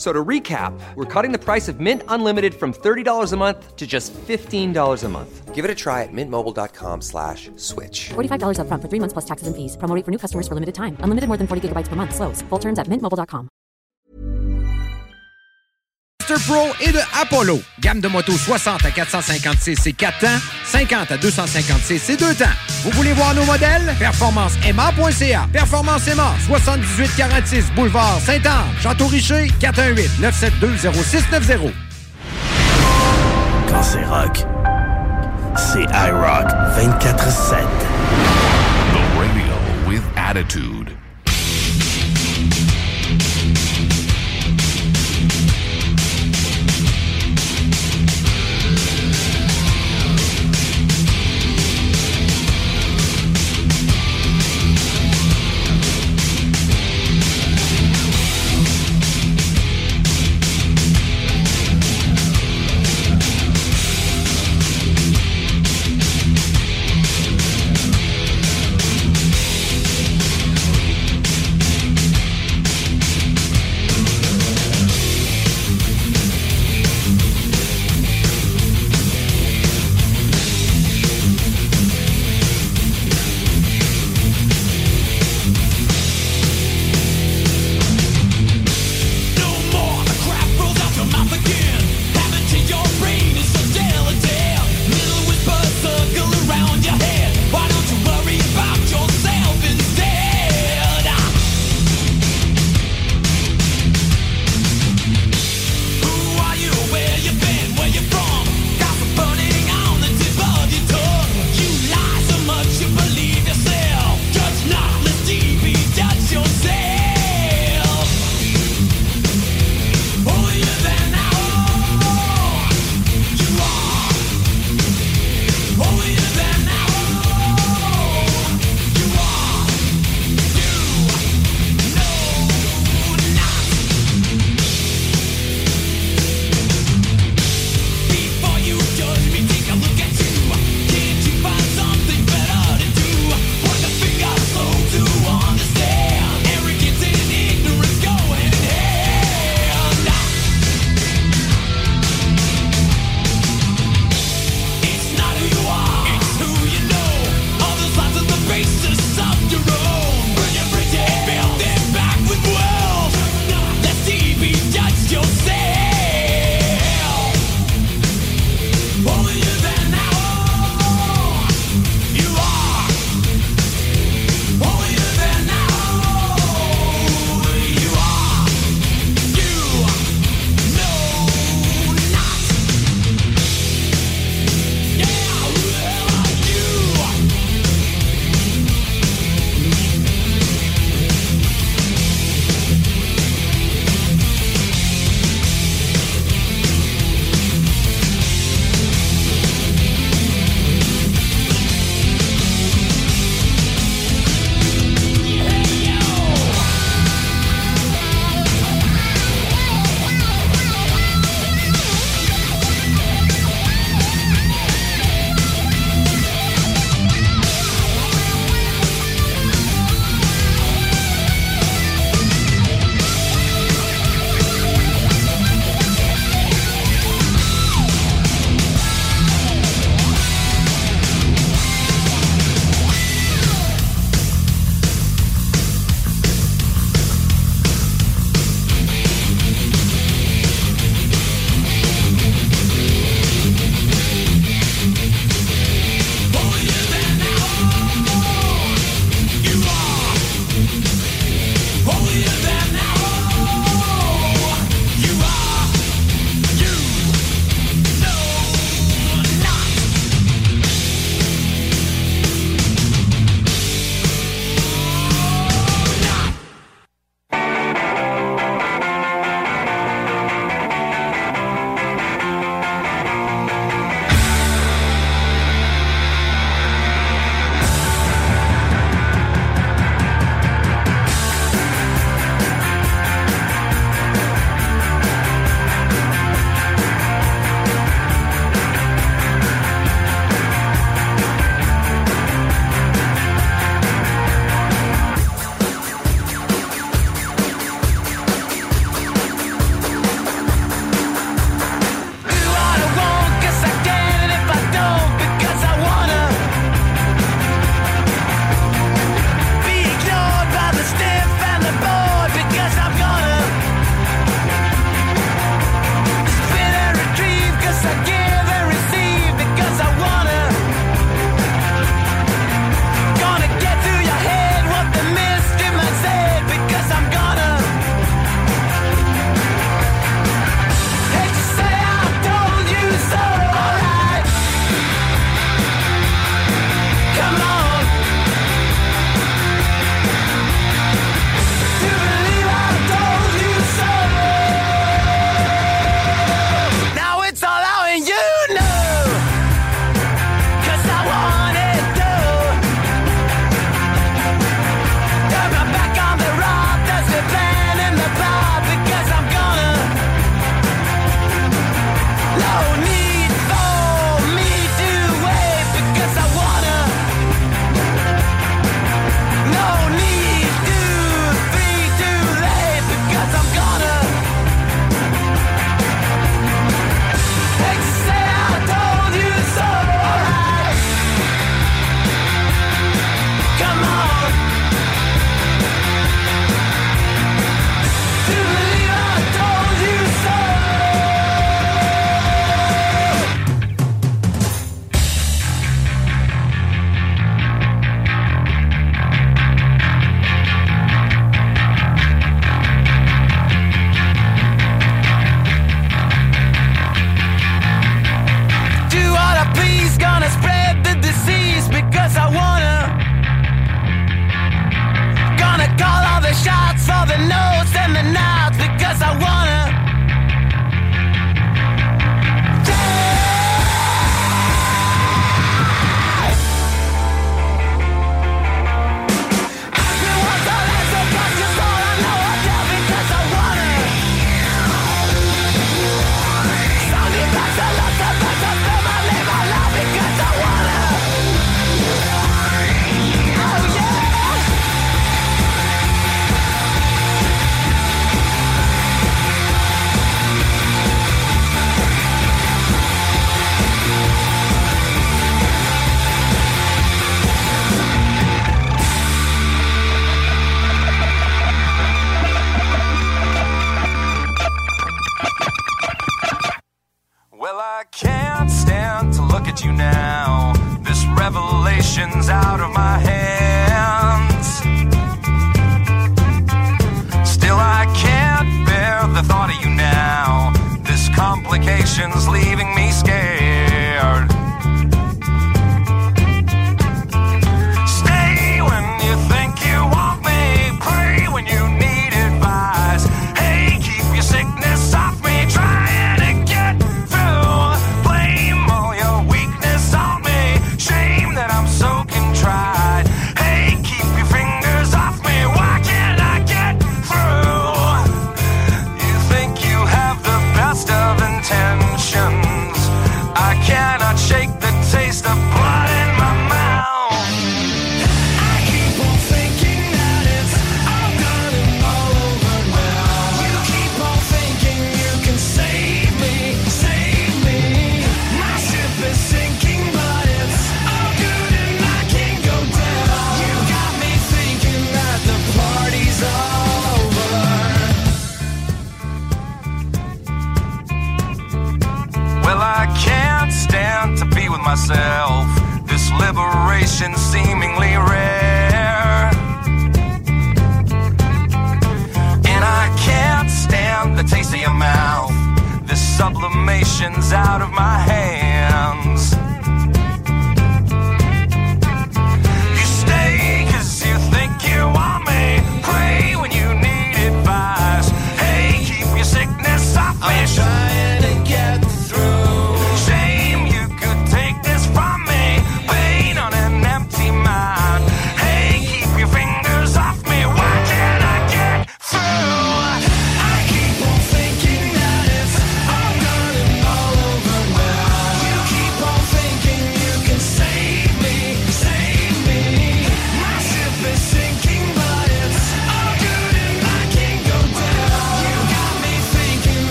So to recap, we're cutting the price of Mint Unlimited from $30 a month to just $15 a month. Give it a try at mintmobile.com slash switch. $45 up front for three months plus taxes and fees. Promo for new customers for limited time. Unlimited more than 40 gigabytes per month. Slows. Full terms at mintmobile.com. Master Pro et de Apollo. Gamme de motos 60 à 450cc 4 temps, 50 à 250cc 2 temps. Vous voulez voir nos modèles? PerformanceMA.ca. Performance MA, 7846 Boulevard Saint-Anne, Château-Richer, 418-972-0690. Quand c'est rock, c'est iRock 24-7. The radio with attitude.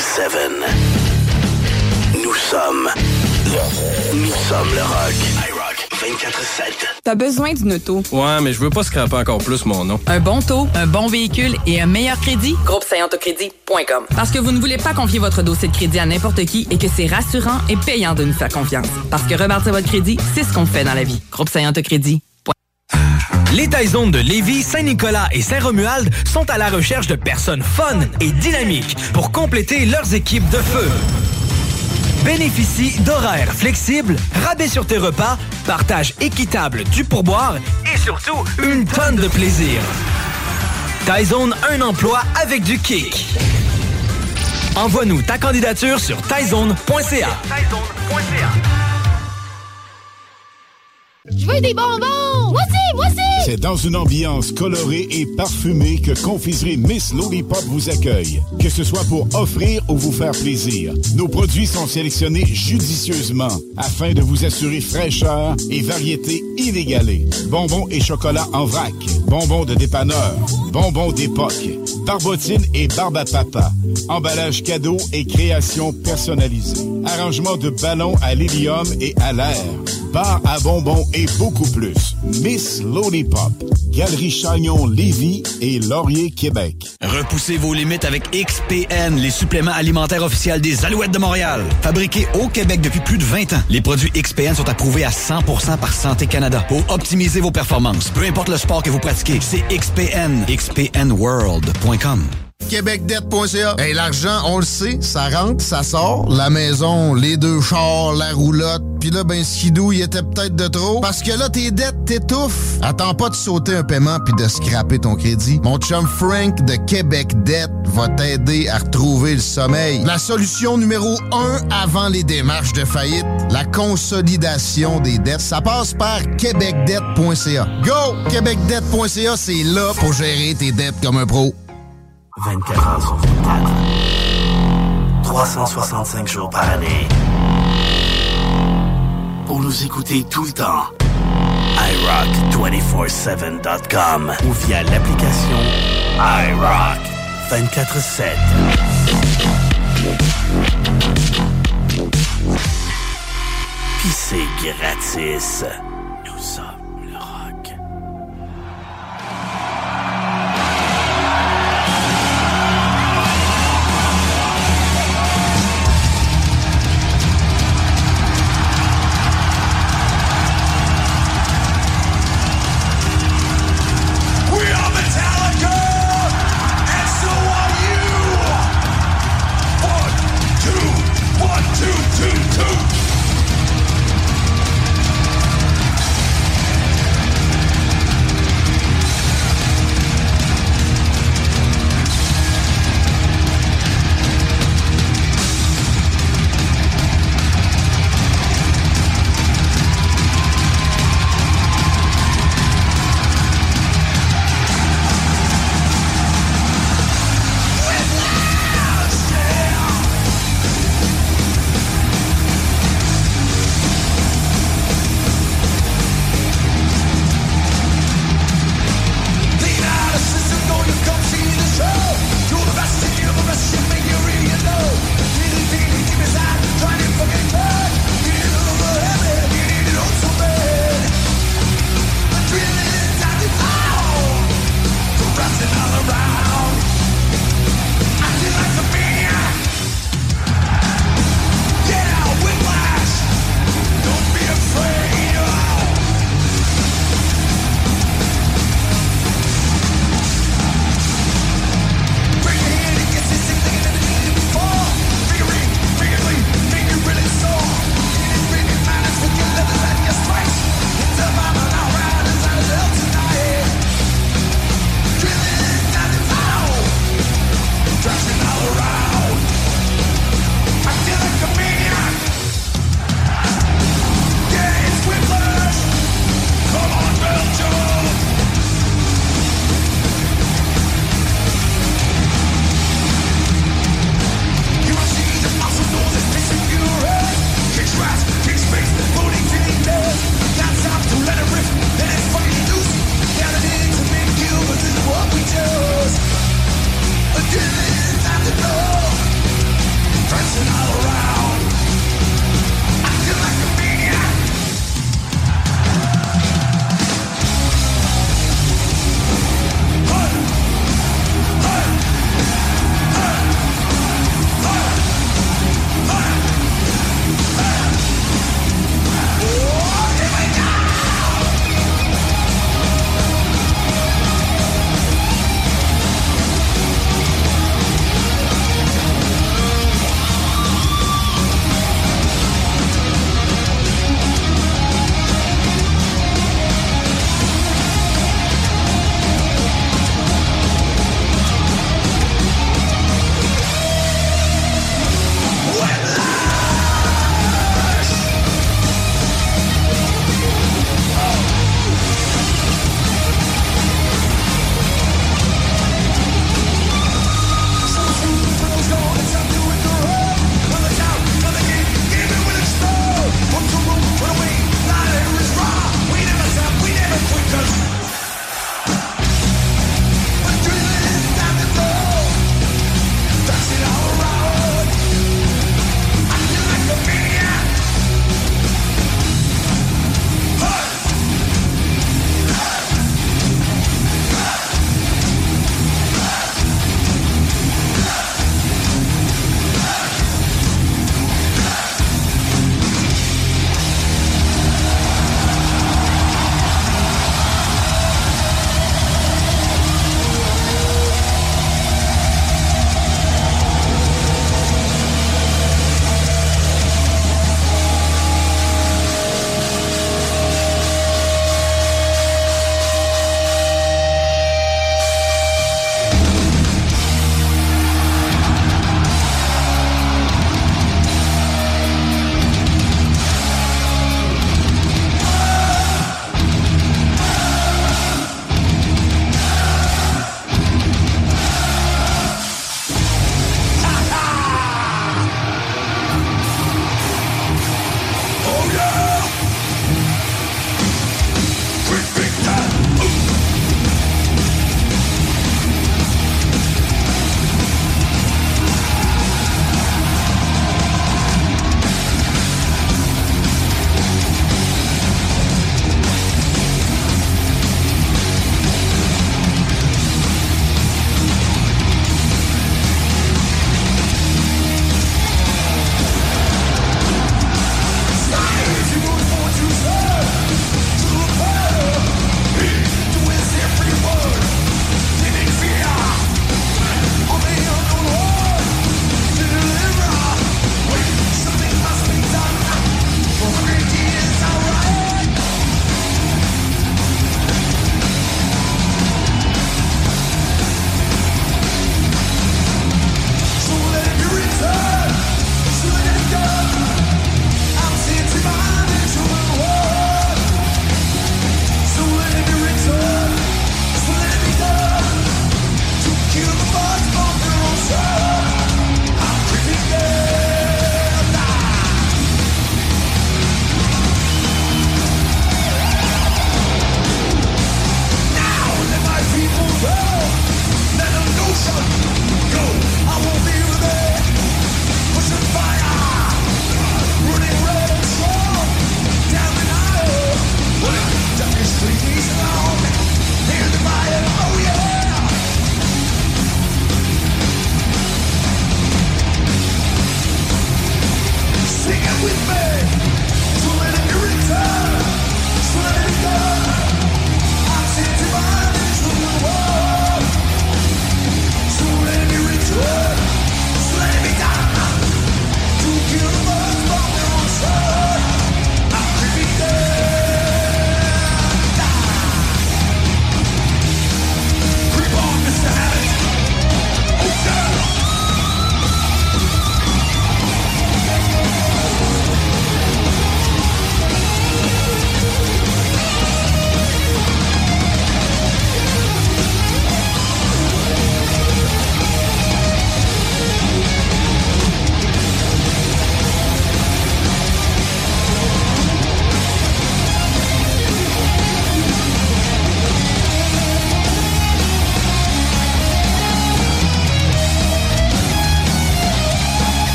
24-7. Nous sommes le, nous sommes le rock. iRock 24-7. T'as besoin d'une auto? Ouais, mais je veux pas scraper encore plus mon nom. Un bon taux, un bon véhicule et un meilleur crédit? Groupe Parce que vous ne voulez pas confier votre dossier de crédit à n'importe qui et que c'est rassurant et payant de nous faire confiance. Parce que rebâtir votre crédit, c'est ce qu'on fait dans la vie. Groupe Crédit. Les Taizones de Lévis, Saint-Nicolas et Saint-Romuald sont à la recherche de personnes fun et dynamiques pour compléter leurs équipes de feu. Bénéficie d'horaires flexibles, rabais sur tes repas, partage équitable du pourboire et surtout une tonne de plaisir. Taizone, un emploi avec du kick. Envoie-nous ta candidature sur taizone.ca. Je veux des bonbons! C'est dans une ambiance colorée et parfumée que Confiserie Miss Lollipop vous accueille. Que ce soit pour offrir ou vous faire plaisir, nos produits sont sélectionnés judicieusement afin de vous assurer fraîcheur et variété inégalée. Bonbons et chocolat en vrac, bonbons de dépanneur, bonbons d'époque, barbotine et barbe à papa, emballage cadeau et création personnalisée, arrangement de ballons à l'hélium et à l'air, bar à bonbons et beaucoup plus. Miss Lollipop, Galerie Chagnon Lévis et Laurier Québec. Repoussez vos limites avec XPN, les suppléments alimentaires officiels des Alouettes de Montréal. Fabriqués au Québec depuis plus de 20 ans, les produits XPN sont approuvés à 100% par Santé Canada pour optimiser vos performances. Peu importe le sport que vous pratiquez, c'est XPN. XPNWorld.com. québecdebt.ca. Hey, l'argent, on le sait, ça rentre, ça sort. La maison, les deux chars, la roulotte. Puis là, ben, skidou, il était peut-être de trop. Parce que là, tes dettes t'étouffent. Attends pas de sauter un paiement puis de scraper ton crédit. Mon chum Frank de Québec Debt va t'aider à retrouver le sommeil. La solution numéro un avant les démarches de faillite, la consolidation des dettes, ça passe par québecdebt.ca. Go! québecdebt.ca, c'est là pour gérer tes dettes comme un pro. 24 heures sur 24. 365 jours par année. Pour nous écouter tout le temps. iRock247.com ou via l'application iRock 24-7. Puis c'est gratis. Nous sommes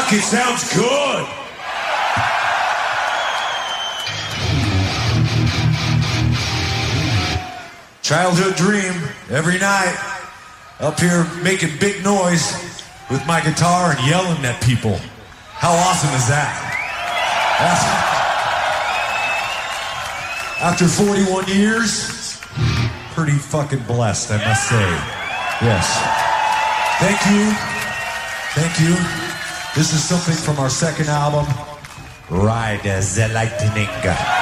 Fuck, it sounds good. Childhood dream every night. Up here making big noise with my guitar and yelling at people. How awesome is that? After 41 years, pretty fucking blessed, I must say. Yes. Thank you. Thank you. This is something from our second album, Ride the Lightning.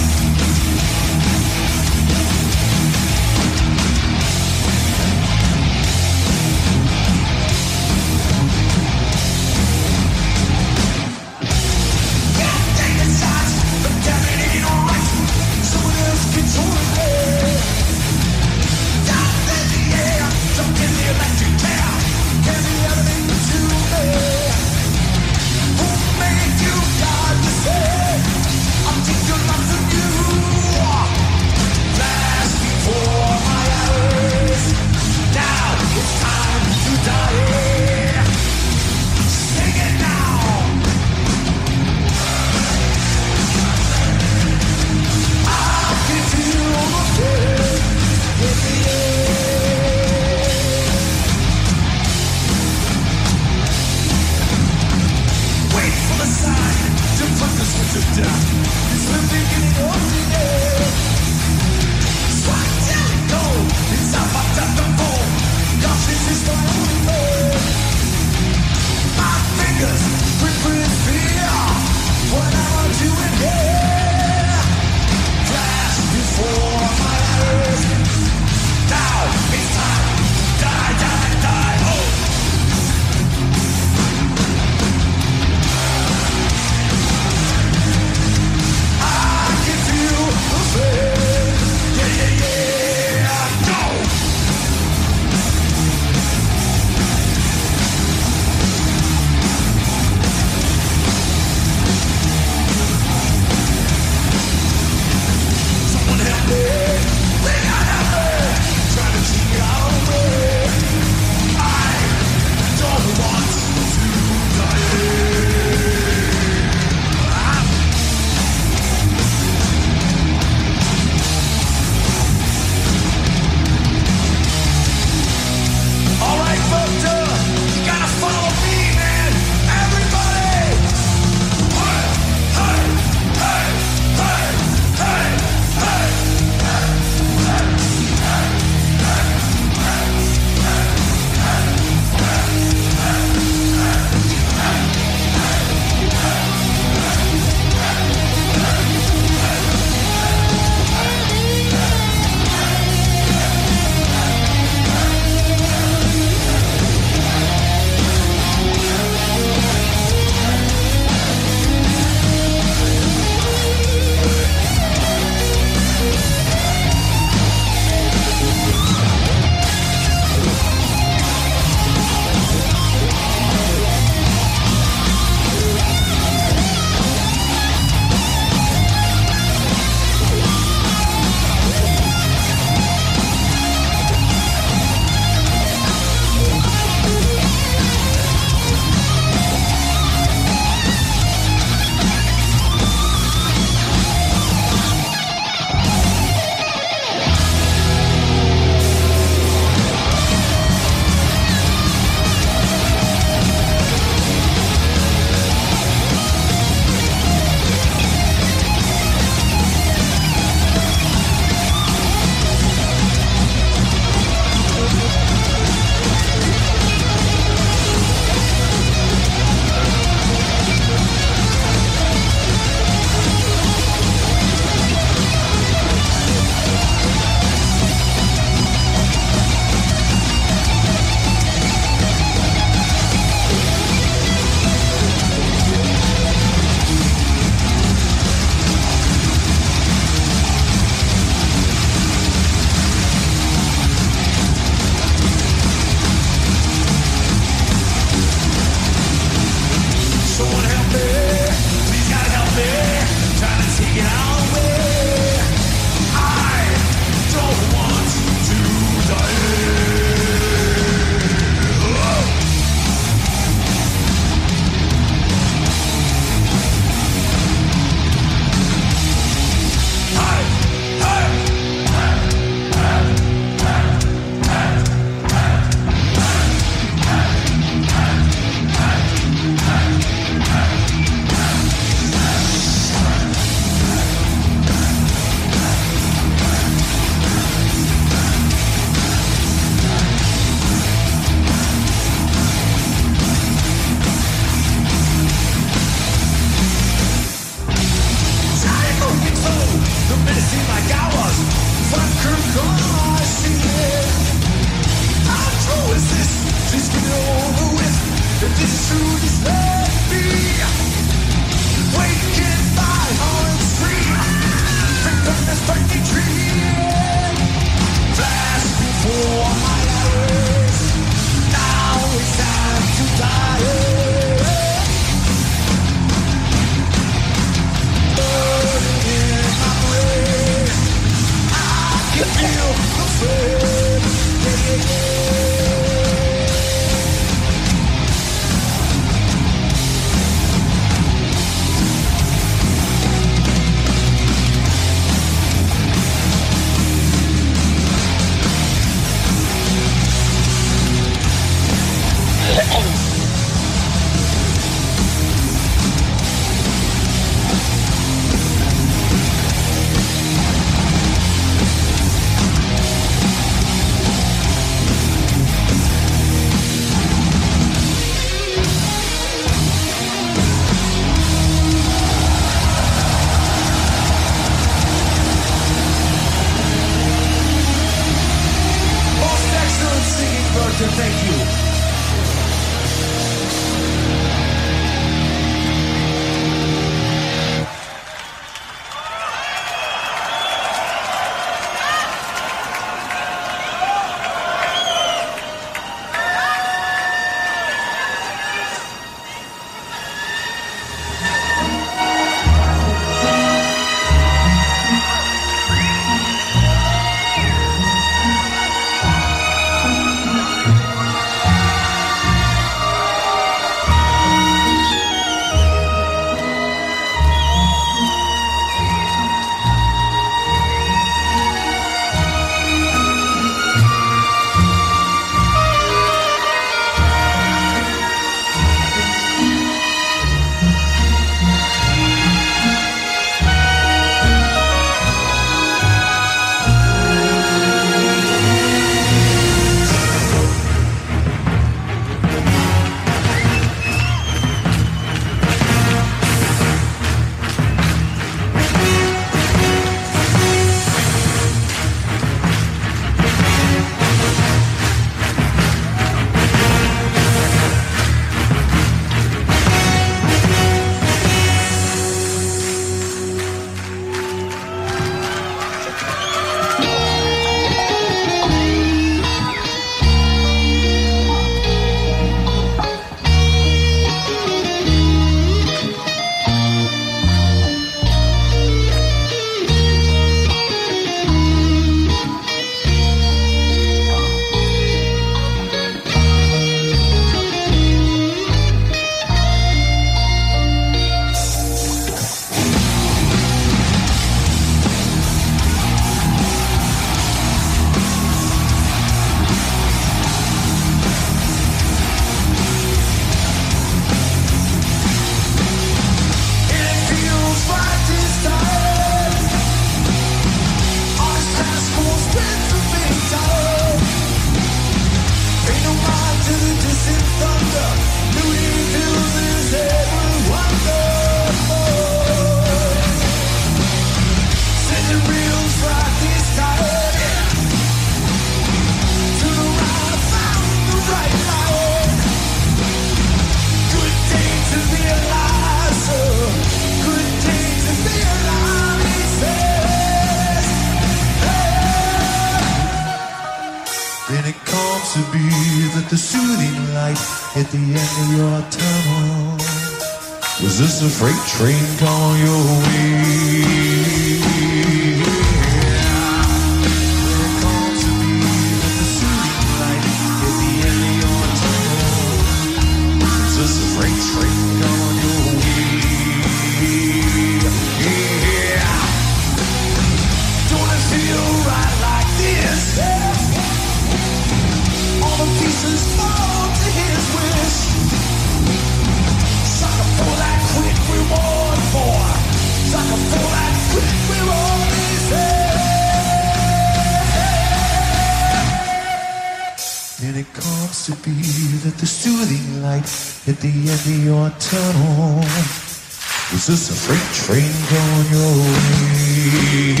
on your way.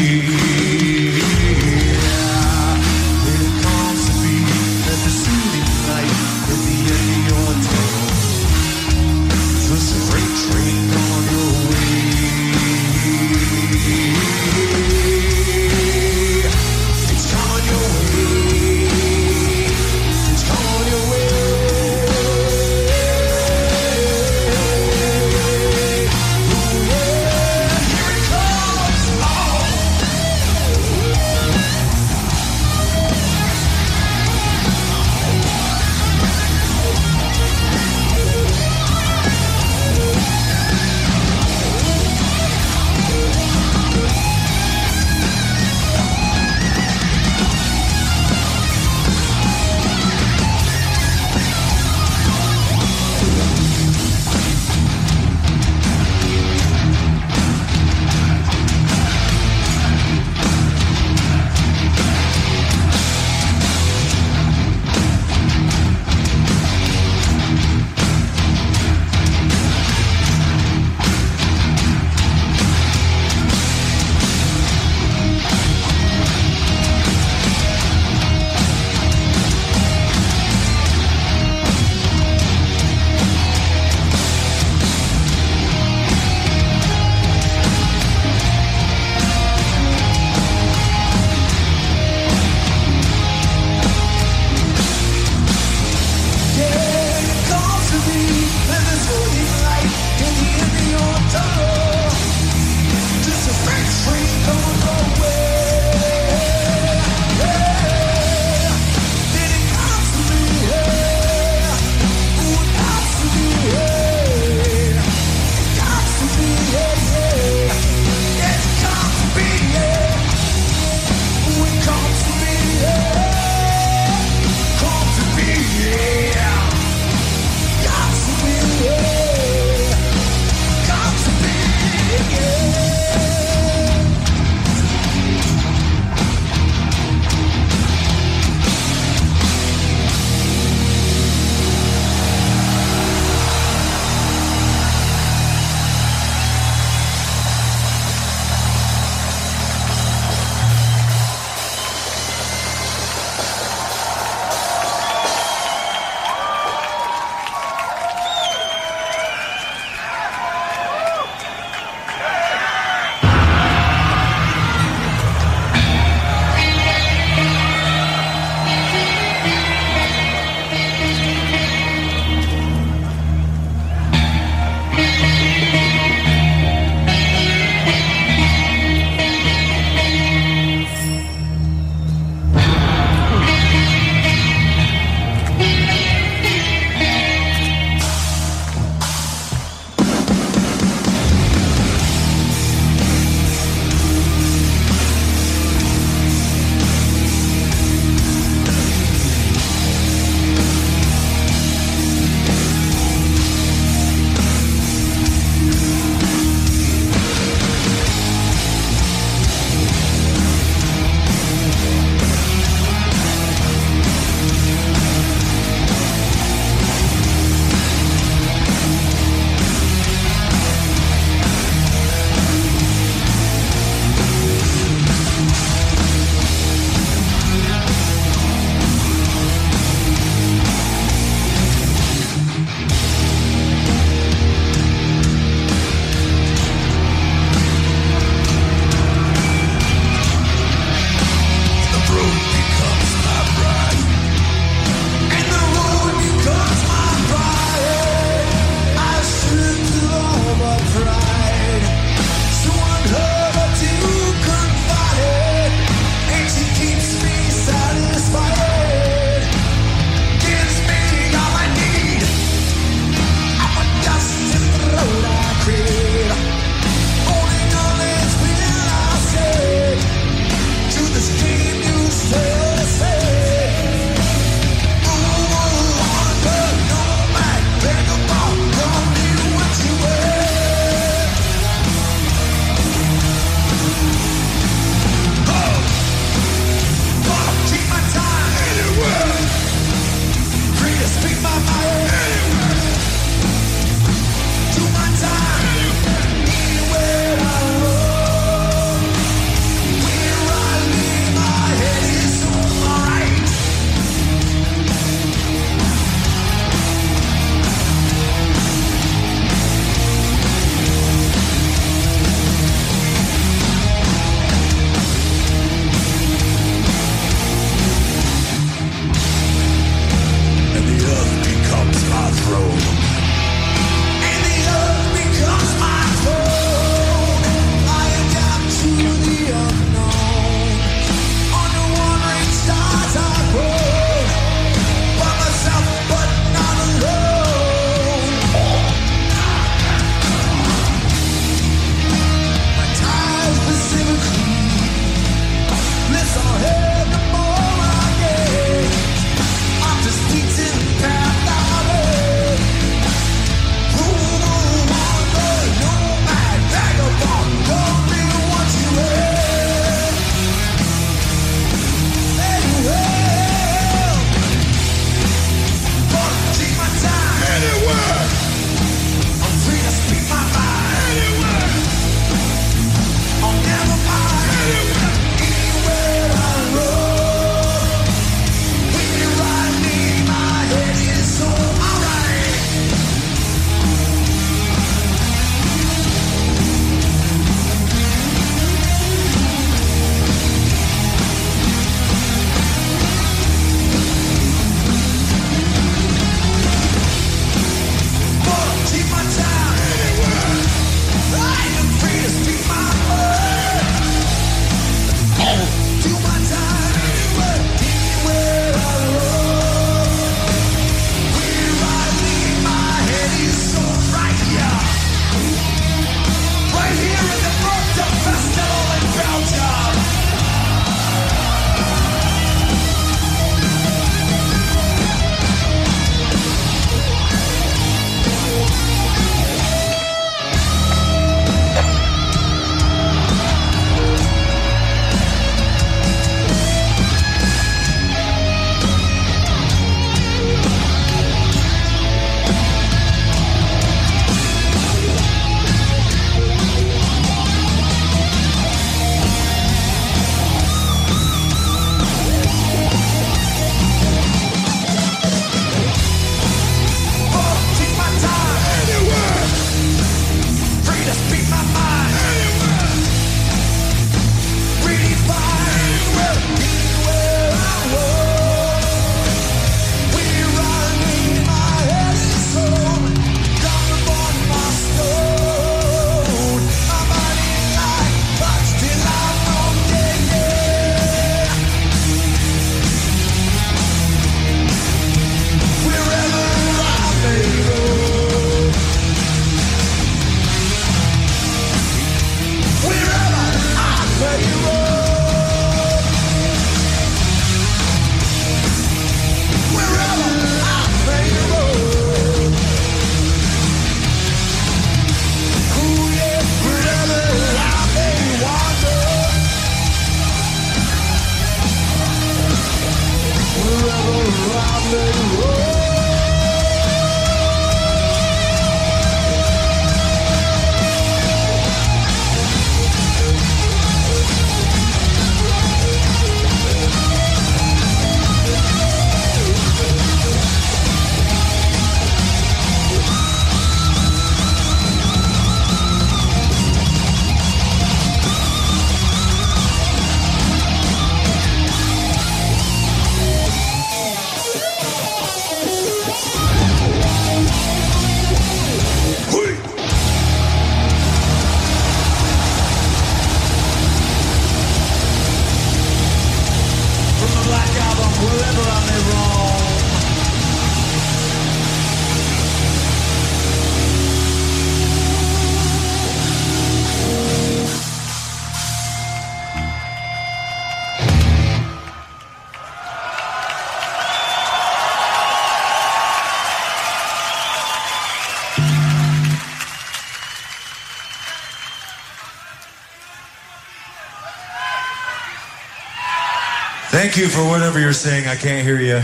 Thank you for whatever you're saying. I can't hear you.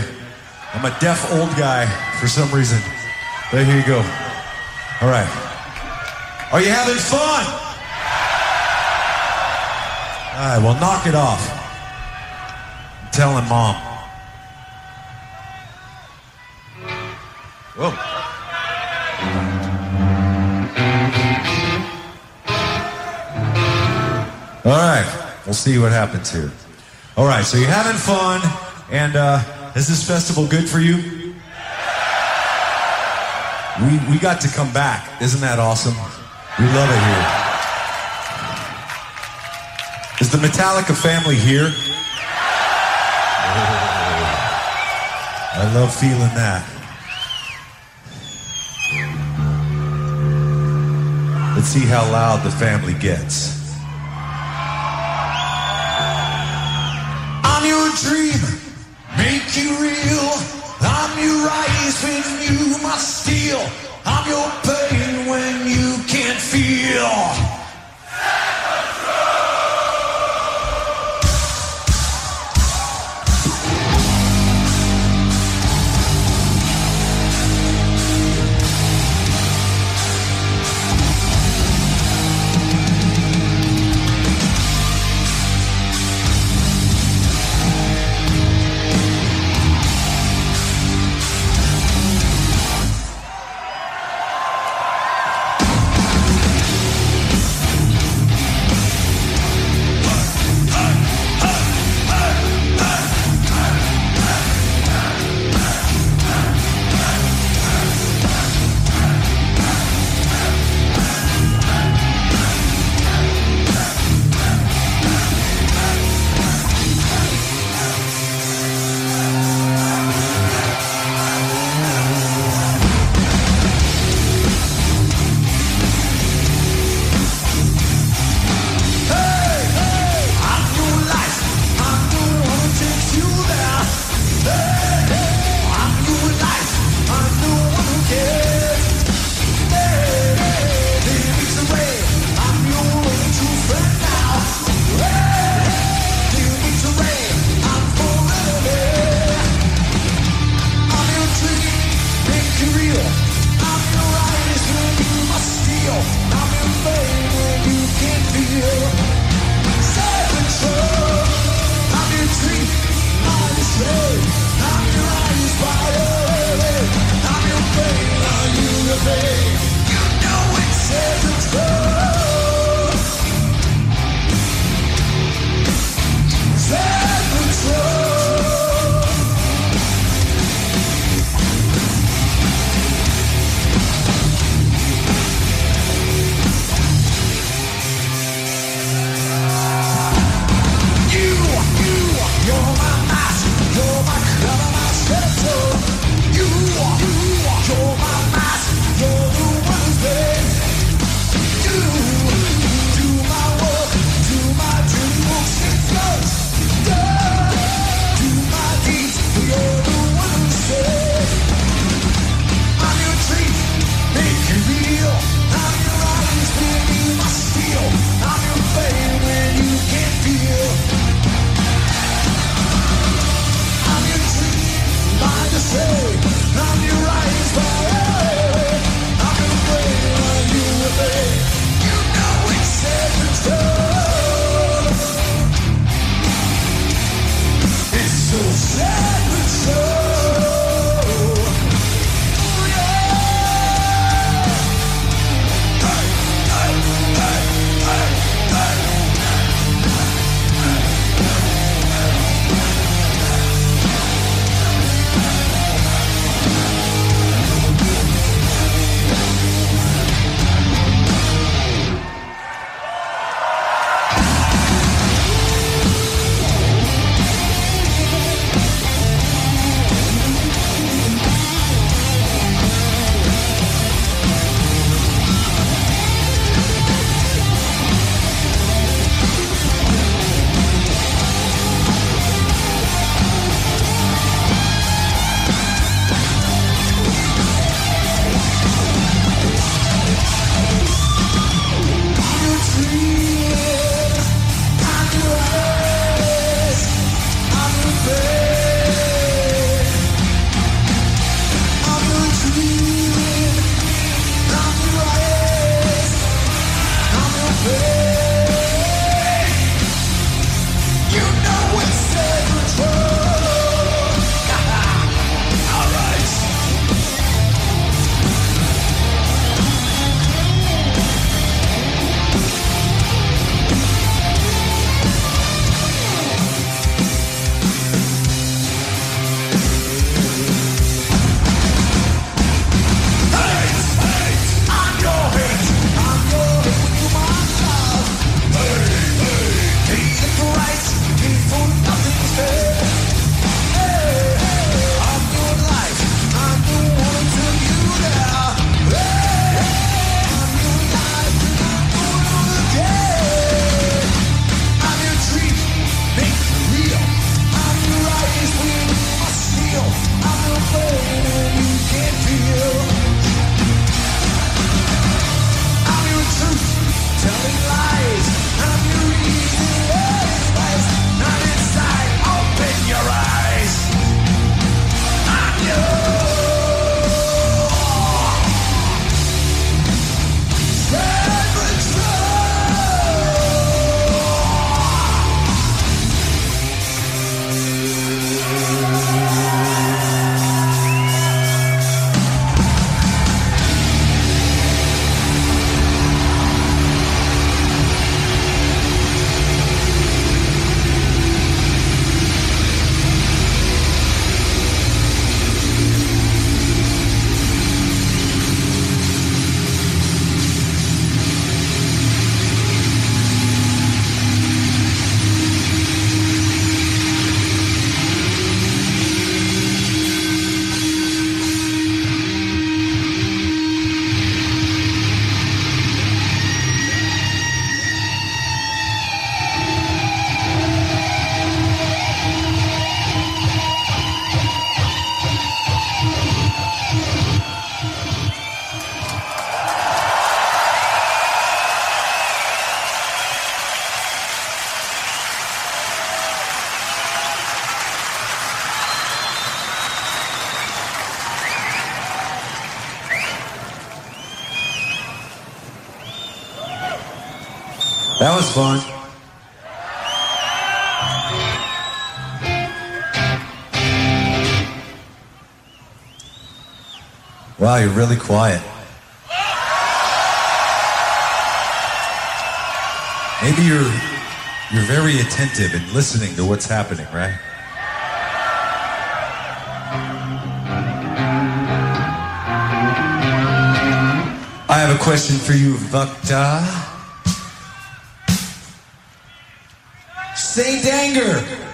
I'm a deaf old guy for some reason. But here you go. All right. Are you having fun? All right, well, knock it off. I'm telling mom. Whoa. All right, we'll see what happens here. All right, so you're having fun, and uh, is this festival good for you? We, we got to come back. Isn't that awesome? We love it here. Is the Metallica family here? I love feeling that. Let's see how loud the family gets. really quiet. Maybe you're you're very attentive and listening to what's happening, right? I have a question for you, Vakta. Saint Anger.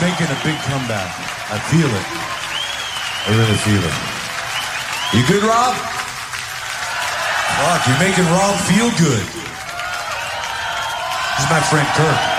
Making a big comeback. I feel it. I really feel it. You good, Rob? Fuck, you're making Rob feel good. This is my friend Kirk.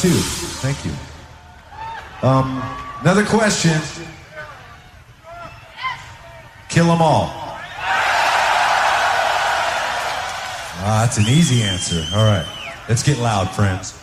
too. Thank you. Um, another question. Kill them all. Ah, that's an easy answer. All right. Let's get loud, friends.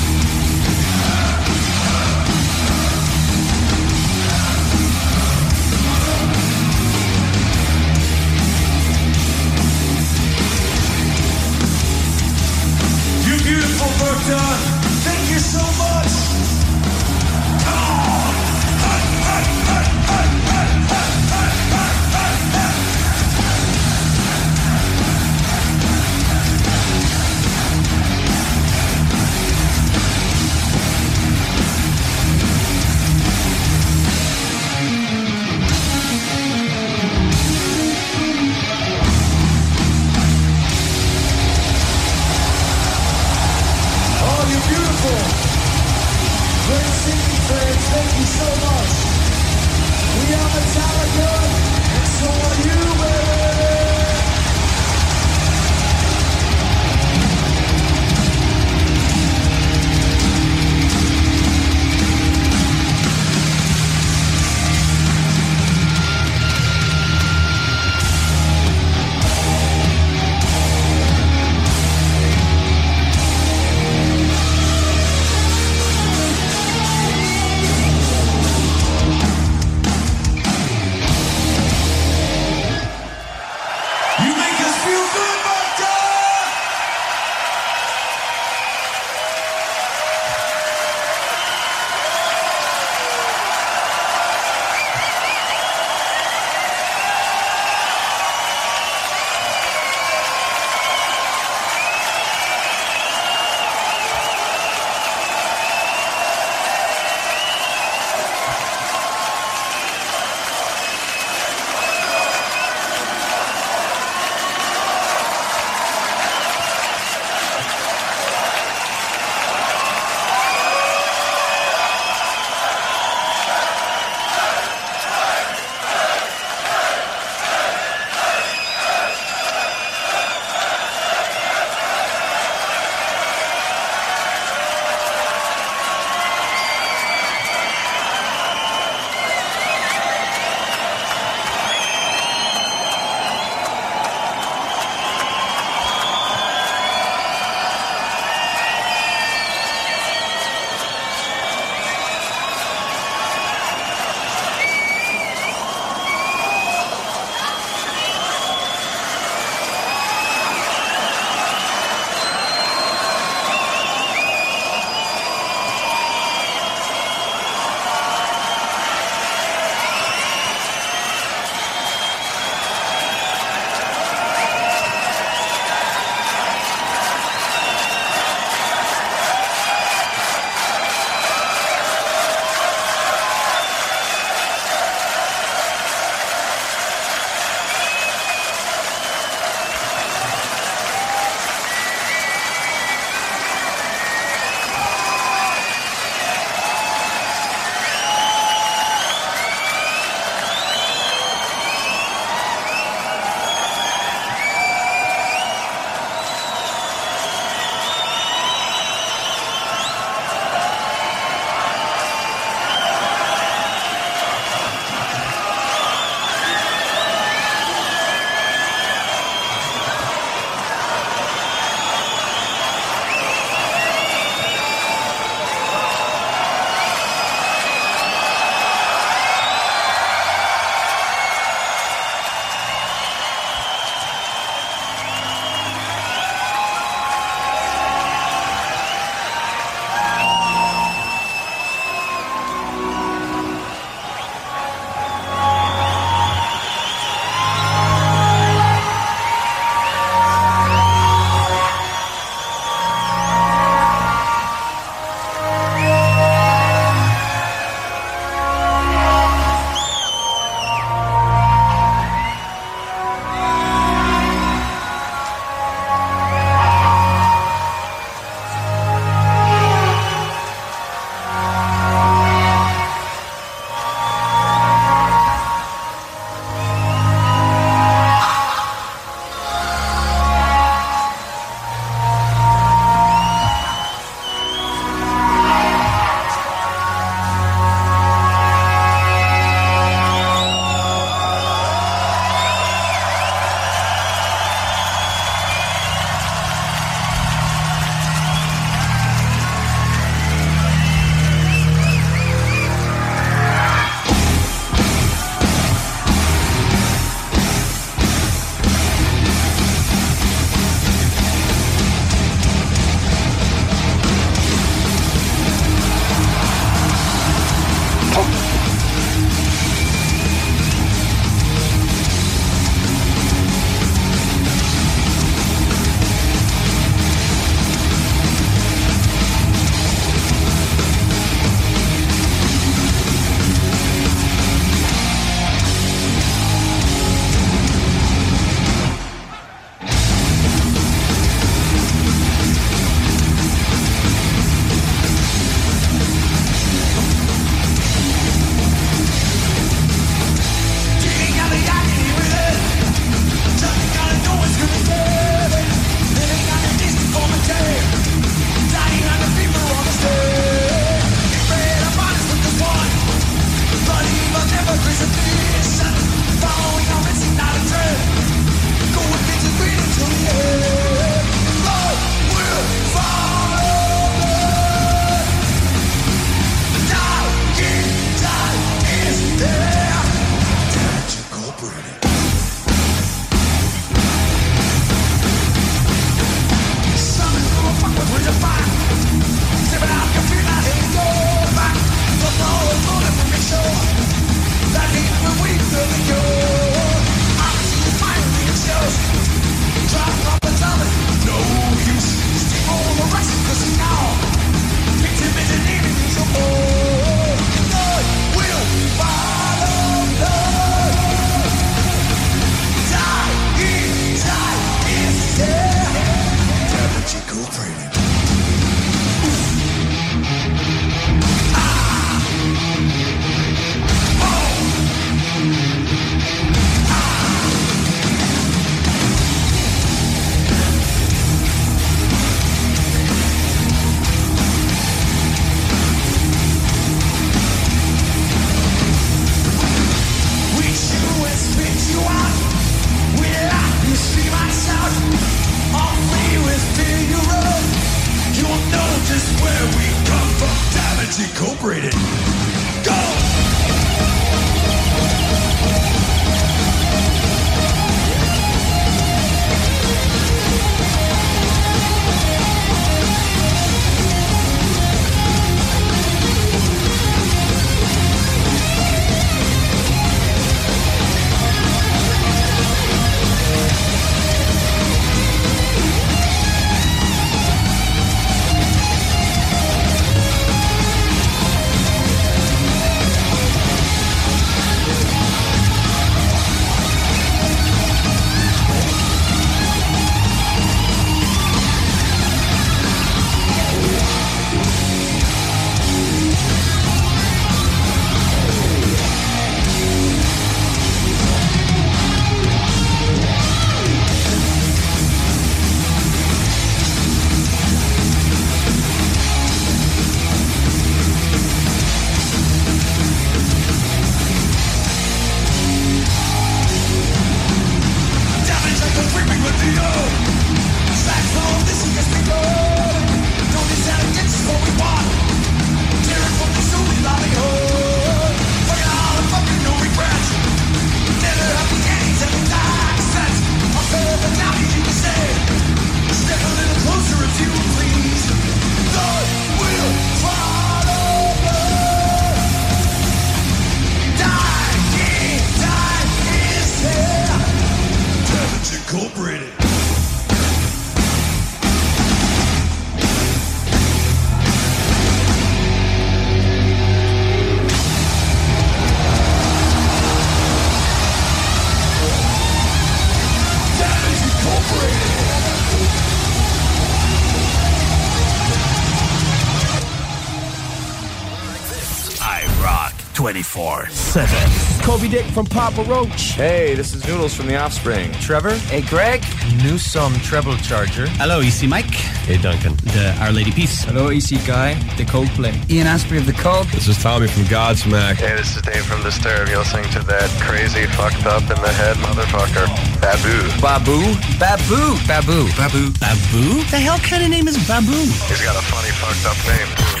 7. Kobe Dick from Papa Roach. Hey, this is Noodles from The Offspring. Trevor. Hey, Greg. Newsome Treble Charger. Hello, EC Mike. Hey, Duncan. The Our Lady Peace. Hello, EC Guy. The Coldplay. Ian Asprey of The Cult. This is Tommy from Godsmack. Hey, this is Dave from Disturb. You're listening to that crazy fucked up in the head motherfucker. Babu. Babu. Babu. Babu. Babu. Babu. The hell kind of name is Babu? He's got a funny fucked up name, too.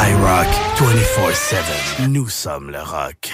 I rock 24-7. Nous sommes le rock.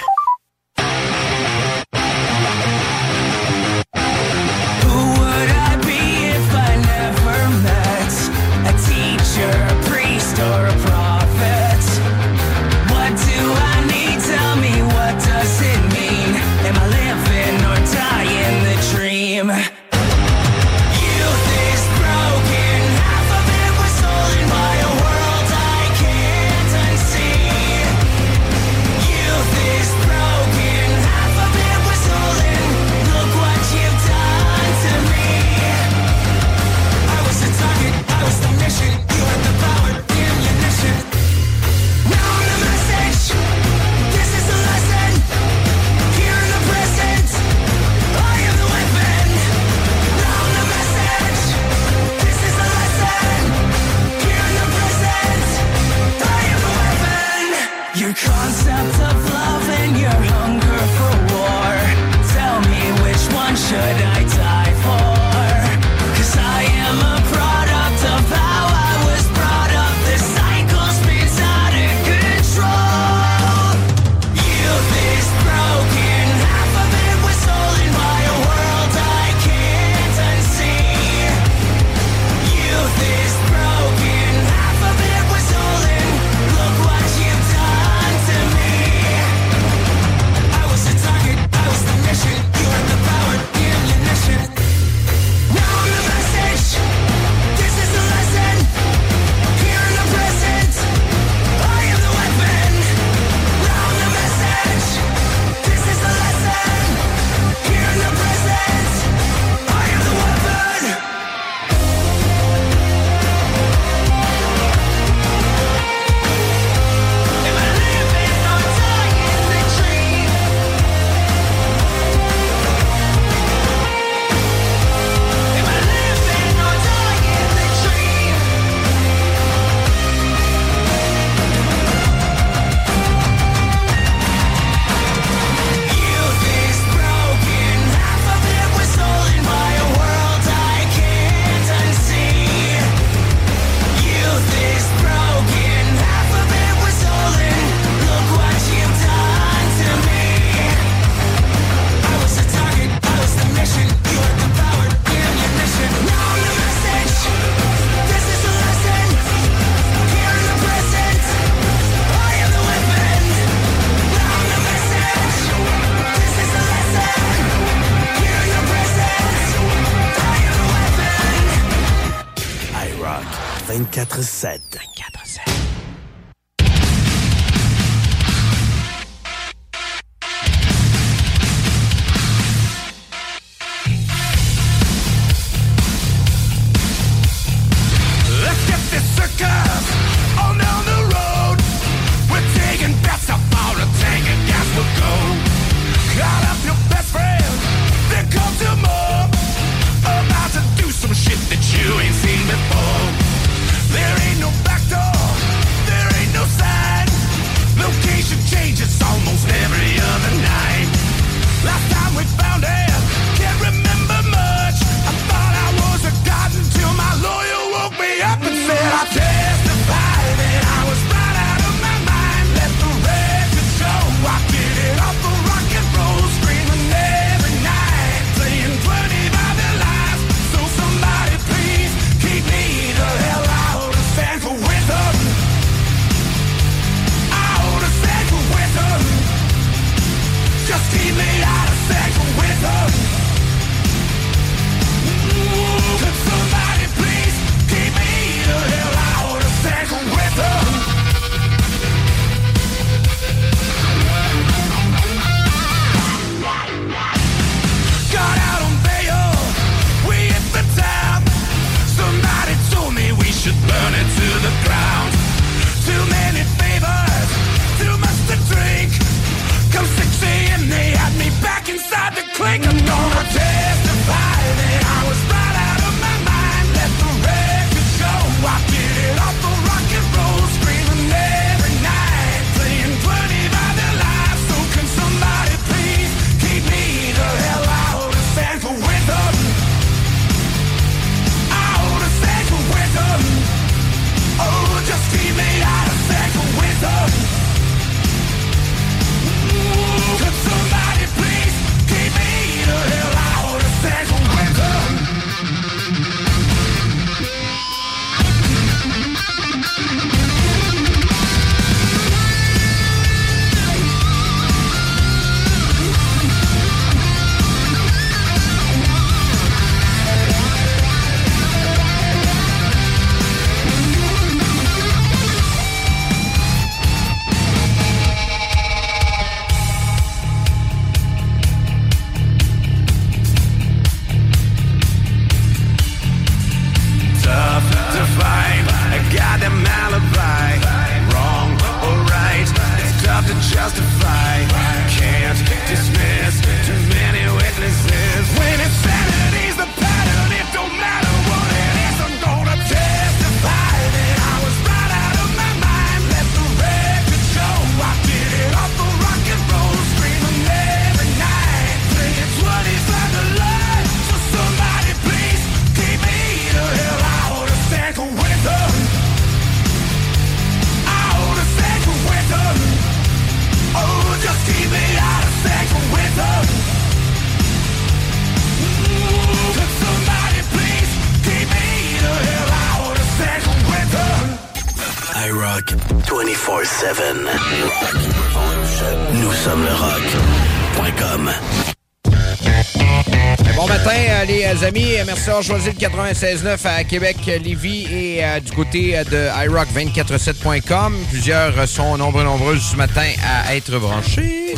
Amis. Merci d'avoir choisi le 96.9 à Québec, Lévis et euh, du côté euh, de iRock247.com. Plusieurs sont nombreux, nombreuses ce matin à être branchés.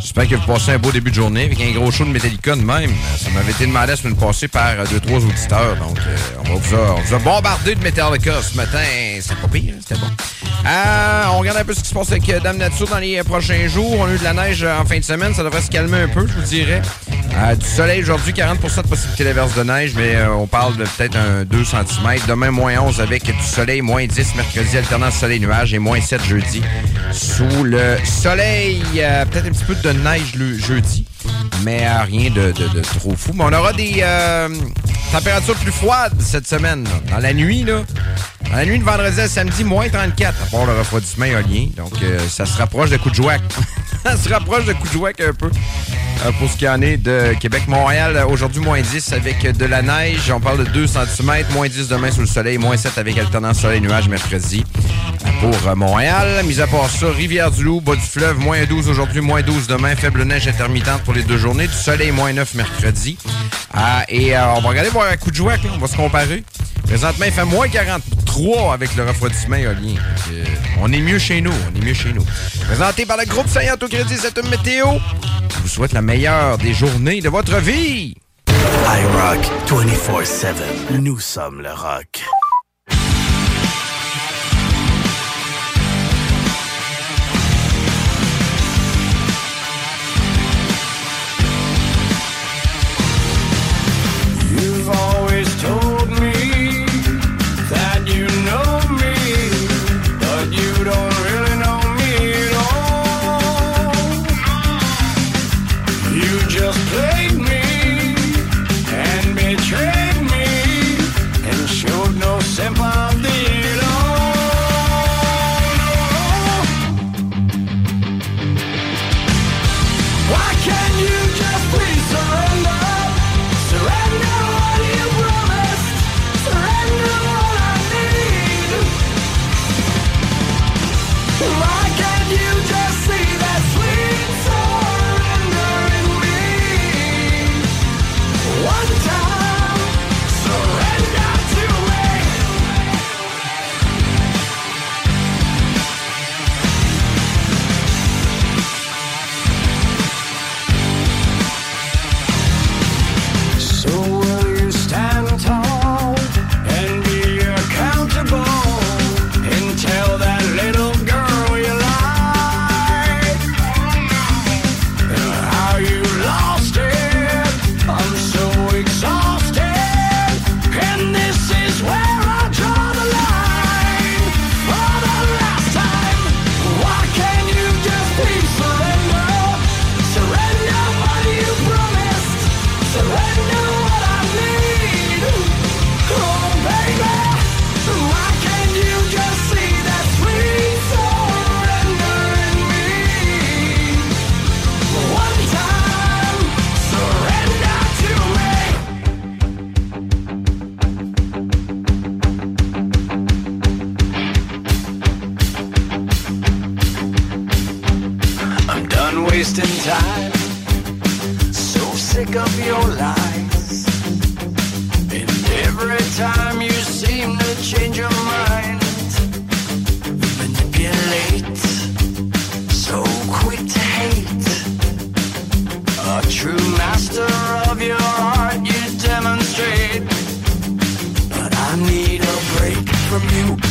J'espère que vous passez un beau début de journée avec un gros show de Metallica de même. Ça m'avait été demandé la semaine passée par euh, deux, trois auditeurs. Donc, on, va vous a, on vous bombardé de Metallica ce matin. C'est pas pire, hein, c'était bon. On regarde un peu ce qui se passe avec Dame Nature dans les prochains jours. On a eu de la neige en fin de semaine. Ça devrait se calmer un peu, je vous dirais. Euh, du soleil aujourd'hui, 40% de possibilité d'averse de neige, mais euh, on parle de peut-être un 2 cm. Demain, moins 11 avec du soleil, moins 10 mercredi, alternance soleil-nuage et moins 7 jeudi. Sous le soleil, euh, peut-être un petit peu de neige le jeudi, mais euh, rien de, de- trop fou. Mais on aura des températures plus froides cette semaine. Dans la nuit, là. Dans la nuit de vendredi à samedi, moins 34, à part le refroidissement éolien. Donc, ça se rapproche de coup de jouac. ça se rapproche de coup de jouac un peu. Euh, pour ce qui en est de Québec-Montréal, euh, aujourd'hui, moins 10 avec de la neige. On parle de 2 cm. Moins 10 demain sous le soleil. Moins 7 avec alternance soleil-nuage mercredi pour euh, Montréal. Mis à part ça, Rivière-du-Loup, bas du fleuve, moins 12 aujourd'hui, moins 12 demain. Faible neige intermittente pour les deux journées. Du soleil, moins 9 mercredi. Ah, et on va regarder voir un coup de là. On va se comparer. Présentement, il fait moins 43 avec le refroidissement éolien. Euh, on est mieux chez nous. On est mieux chez nous. Présenté par le groupe Saillant au Crédit, une météo. Je vous souhaite la meilleure des journées de votre vie. I rock 24-7. Nous sommes le rock. From you.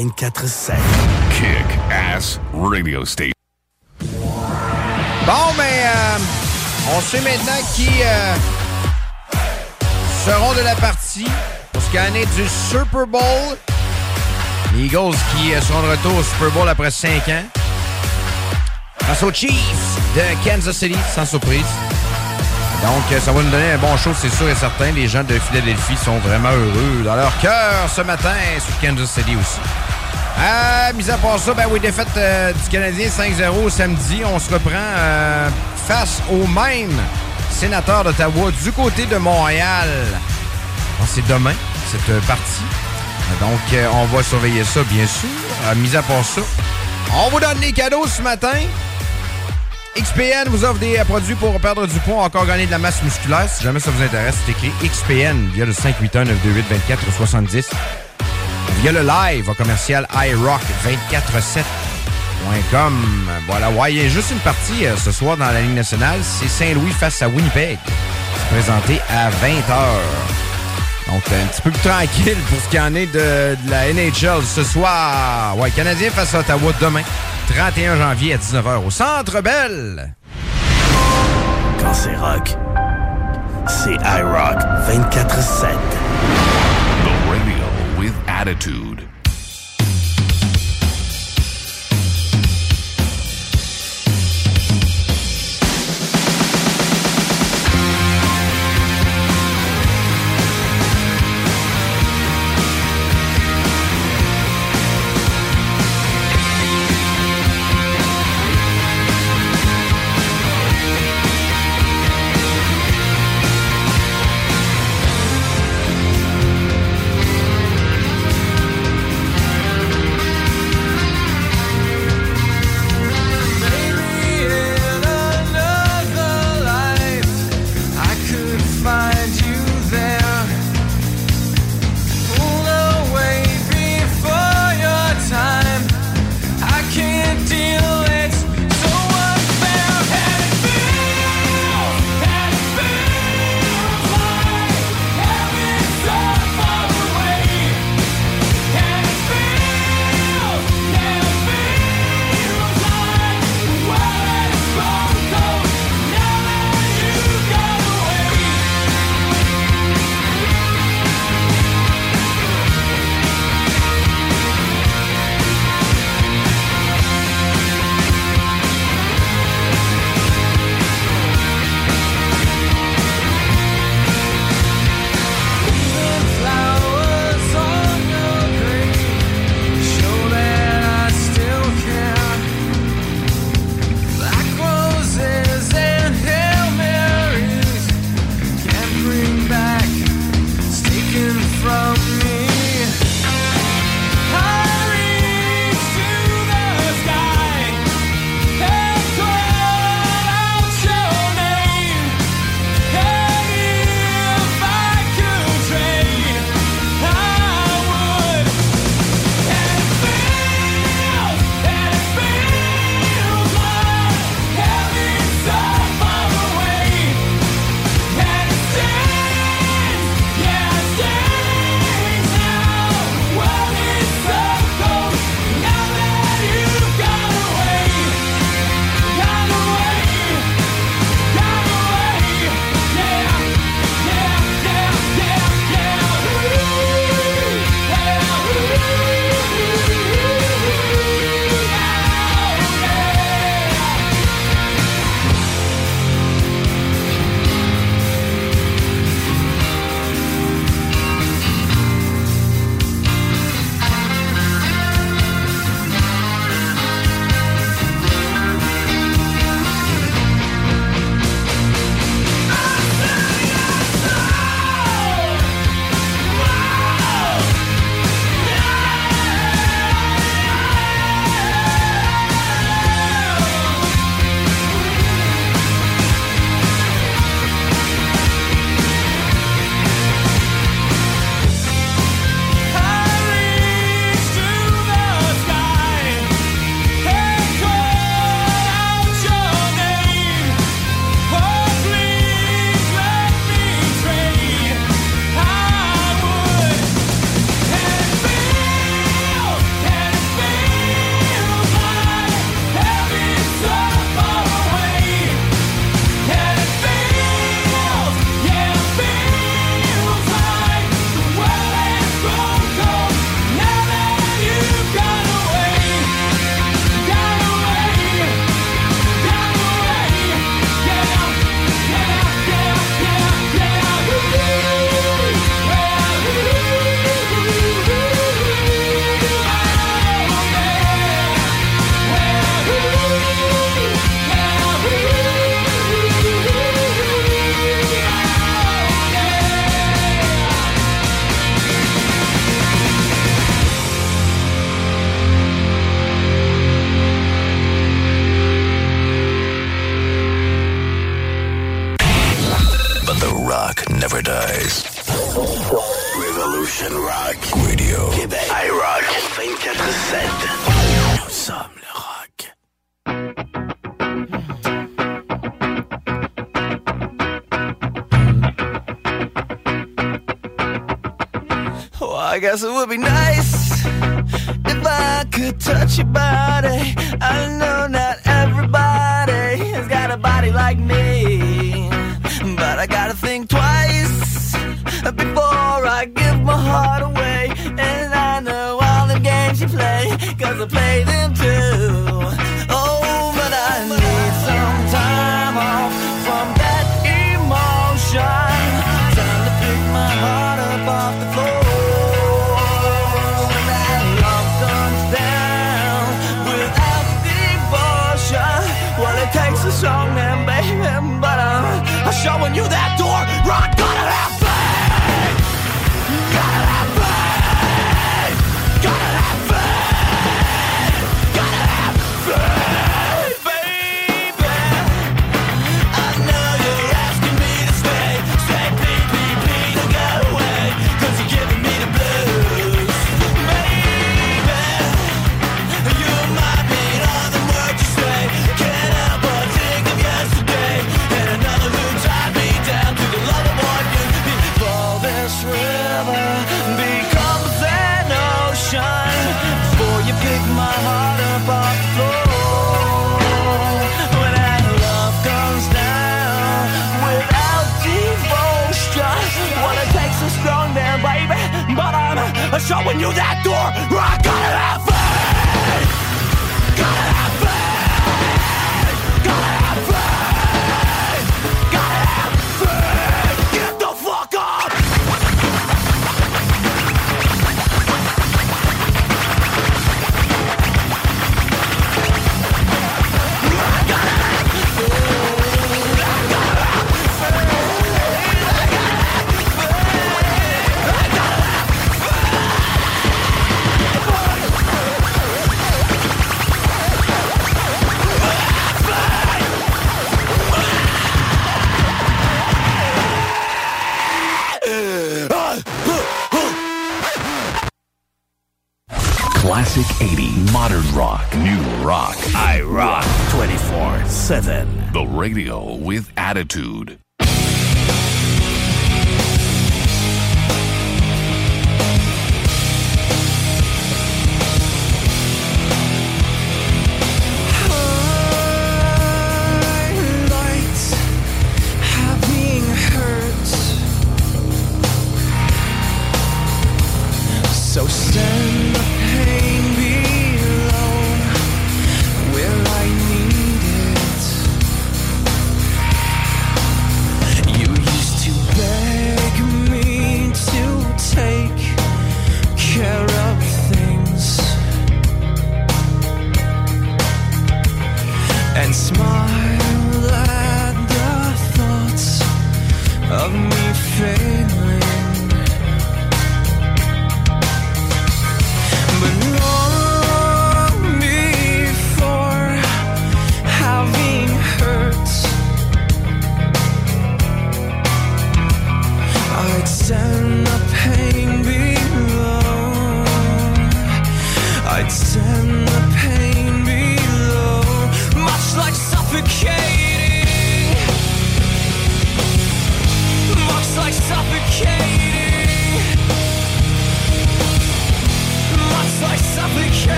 24-7. Kick Ass Radio Station. Bon, ben, euh, on sait maintenant qui, euh, seront de la partie pour ce qui en est du Super Bowl. Les Eagles qui euh, seront de retour au Super Bowl après 5 ans. Face aux Chiefs de Kansas City, sans surprise. Donc, euh, ça va nous donner un bon show, c'est sûr et certain. Les gens de Philadelphie sont vraiment heureux dans leur cœur ce matin sur Kansas City aussi. Euh, mis à part ça, ben oui, défaite euh, du Canadien 5-0 samedi. On se reprend euh, face au même sénateur d'Ottawa du côté de Montréal. Bon, c'est demain, cette euh, partie. Donc, on va surveiller ça, bien sûr. Euh, mis à part ça, on vous donne les cadeaux ce matin. XPN vous offre des produits pour perdre du poids, encore gagner de la masse musculaire. Si jamais ça vous intéresse, c'est écrit XPN via le 581-928-2470. Via le live au commercial iRock247.com. Voilà, ouais, il y a juste une partie euh, ce soir dans la Ligue nationale. C'est Saint-Louis face à Winnipeg. Présenté à 20h. Donc, un petit peu plus tranquille pour ce qui en est de, de la NHL ce soir. Ouais, Canadien face à Ottawa demain, 31 janvier à 19h au Centre Bell. Quand c'est rock, c'est iRock 24-7. The radio with attitude. Radio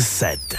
24-7.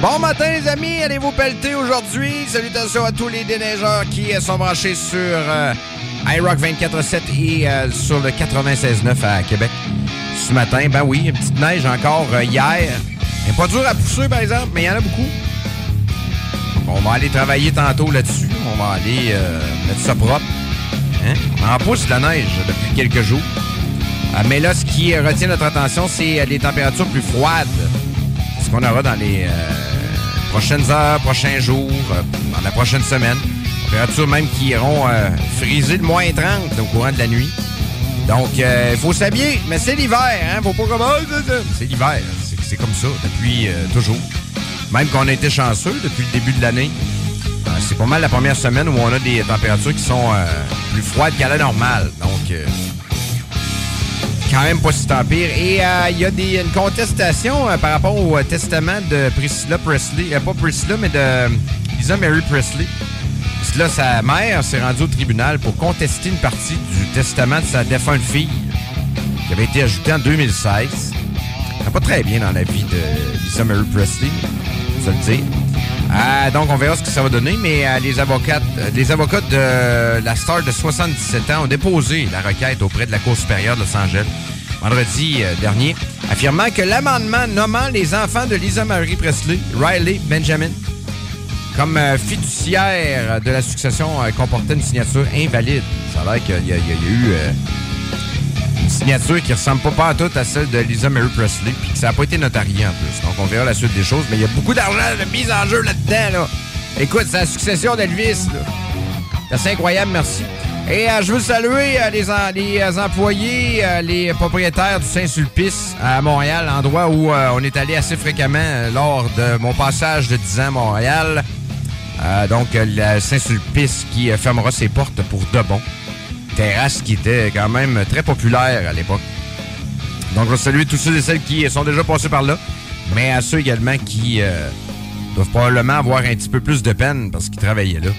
Bon matin, les amis. Allez-vous pelleter aujourd'hui? Salutations à tous les déneigeurs qui euh, sont branchés sur euh, iRock 24-7 et euh, sur le 96.9 à Québec. Ce matin, ben oui, une petite neige encore hier. Pas dur à pousser, par exemple, mais il y en a beaucoup. On va aller travailler tantôt là-dessus. On va aller mettre ça propre. Hein? On en pousse de la neige depuis quelques jours. Ah, mais là, ce qui retient notre attention, c'est les températures plus froides. Qu'on aura dans les euh, prochaines heures, prochains jours, euh, dans la prochaine semaine. Températures même qui iront euh, friser de moins 30 au courant de la nuit. Donc, il faut s'habiller, mais c'est l'hiver, hein? Faut pas comme... Ah, c'est l'hiver, c'est- comme ça depuis toujours. Même qu'on a été chanceux depuis le début de l'année. C'est pas mal la première semaine où on a des températures qui sont plus froides qu'à la normale. Donc, quand même pas si tant pire. Et euh, il y a une contestation euh, par rapport au euh, testament de Priscilla Presley. Pas Priscilla, mais de Lisa Mary Presley. Là, sa mère s'est rendue au tribunal pour contester une partie du testament de sa défunte fille qui avait été ajoutée en 2016. Ça va pas très bien dans la vie de Lisa Mary Presley, le dire. Euh, donc, on verra ce que ça va donner, mais euh, les, euh, les avocats de la star de 77 ans ont déposé la requête auprès de la Cour supérieure de Los Angeles vendredi dernier, affirmant que l'amendement nommant les enfants de Lisa Marie Presley, Riley Benjamin, comme fiduciaire de la succession comportait une signature invalide. Ça a l'air qu'il y, a- eu signature qui ressemble pas, à tout à celle de Lisa Mary Presley, puis que ça n'a pas été notarié en plus. Donc on verra la suite des choses, mais il y a beaucoup d'argent de mise en jeu là-dedans. Là. Écoute, c'est la succession d'Elvis. C'est incroyable, merci. Et euh, je veux saluer euh, les, les, euh, employés, les propriétaires du Saint-Sulpice à Montréal, endroit où on est allé assez fréquemment lors de mon passage de 10 ans à Montréal. Donc, le Saint-Sulpice qui fermera ses portes pour de bon. Terrasse qui était quand même très populaire à l'époque. Donc, je veux saluer tous ceux et celles qui sont déjà passés par là, mais à ceux également qui euh, doivent probablement avoir un petit peu plus de peine parce qu'ils travaillaient là.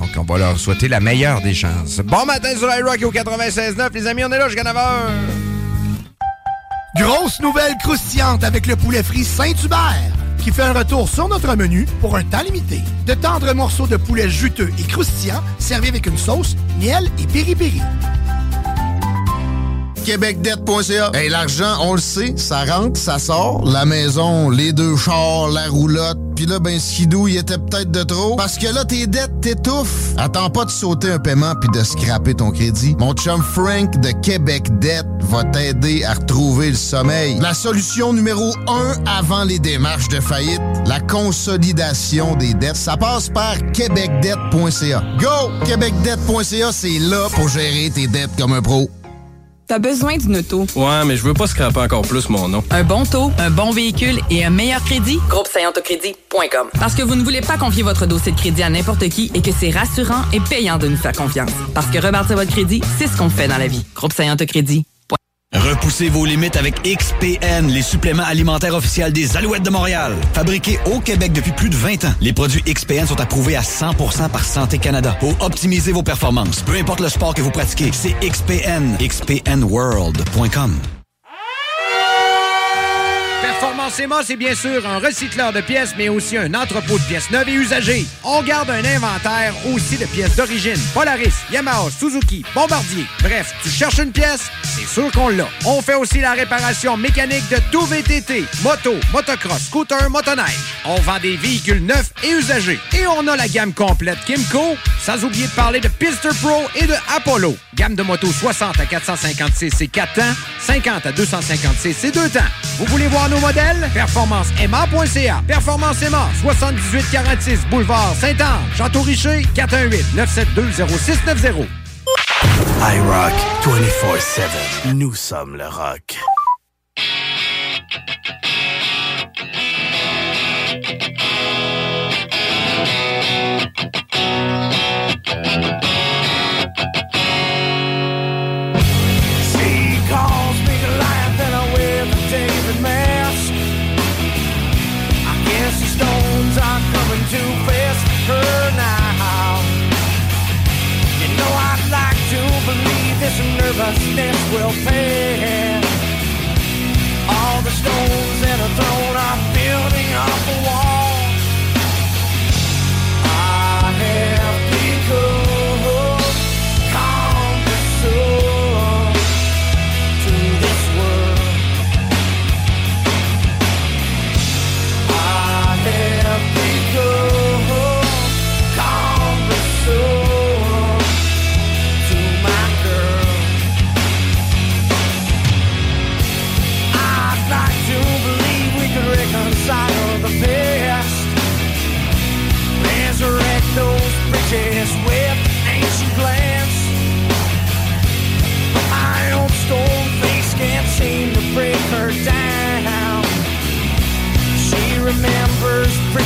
Donc, on va leur souhaiter la meilleure des chances. Bon matin sur iRock au 96.9. Les amis, on est là jusqu'à 9h. Grosse nouvelle croustillante avec le poulet frit Saint-Hubert qui fait un retour sur notre menu pour un temps limité. De tendres morceaux de poulet juteux et croustillants servis avec une sauce, miel et piri-piri. québecdebt.ca. Hey, l'argent, on le sait, ça rentre, ça sort. La maison, les deux chars, la roulotte. Puis là, ben, skidou, il était peut-être de trop. Parce que là, tes dettes t'étouffent. Attends pas de sauter un paiement puis de scraper ton crédit. Mon chum Frank de Québec Debt va t'aider à retrouver le sommeil. La solution numéro un avant les démarches de faillite, la consolidation des dettes. Ça passe par québecdebt.ca. Go! québecdebt.ca, c'est là pour gérer tes dettes comme un pro. T'as besoin d'une auto? Ouais, mais je veux pas scraper encore plus mon nom. Un bon taux, un bon véhicule et un meilleur crédit? Groupe Parce que vous ne voulez pas confier votre dossier de crédit à n'importe qui et que c'est rassurant et payant de nous faire confiance. Parce que rebâtir votre crédit, c'est ce qu'on fait dans la vie. Groupe Crédit. Repoussez vos limites avec XPN, les suppléments alimentaires officiels des Alouettes de Montréal. Fabriqués au Québec depuis plus de 20 ans, les produits XPN sont approuvés à 100% par Santé Canada pour optimiser vos performances. Peu importe le sport que vous pratiquez, c'est XPN. XPNWorld.com. Performance c'est bien sûr un recycleur de pièces, mais aussi un entrepôt de pièces neuves et usagées. On garde un inventaire aussi de pièces d'origine. Polaris, Yamaha, Suzuki, Bombardier. Bref, tu cherches une pièce, c'est sûr qu'on l'a. On fait aussi la réparation mécanique de tout VTT, moto, motocross, scooter, motoneige. On vend des véhicules neufs et usagés. Et on a la gamme complète Kimco, sans oublier de parler de Pister Pro et de Apollo. Gamme de motos 60 à 456 et 4 temps, 50 à 256 et 2 temps. Vous voulez voir nos modèles? PerformanceMA.ca. Performance Emma, 7846 Boulevard Saint-Anne, Château-Richer, 418-972-0690. iRock 24-7. Nous sommes le rock. will pay.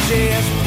she is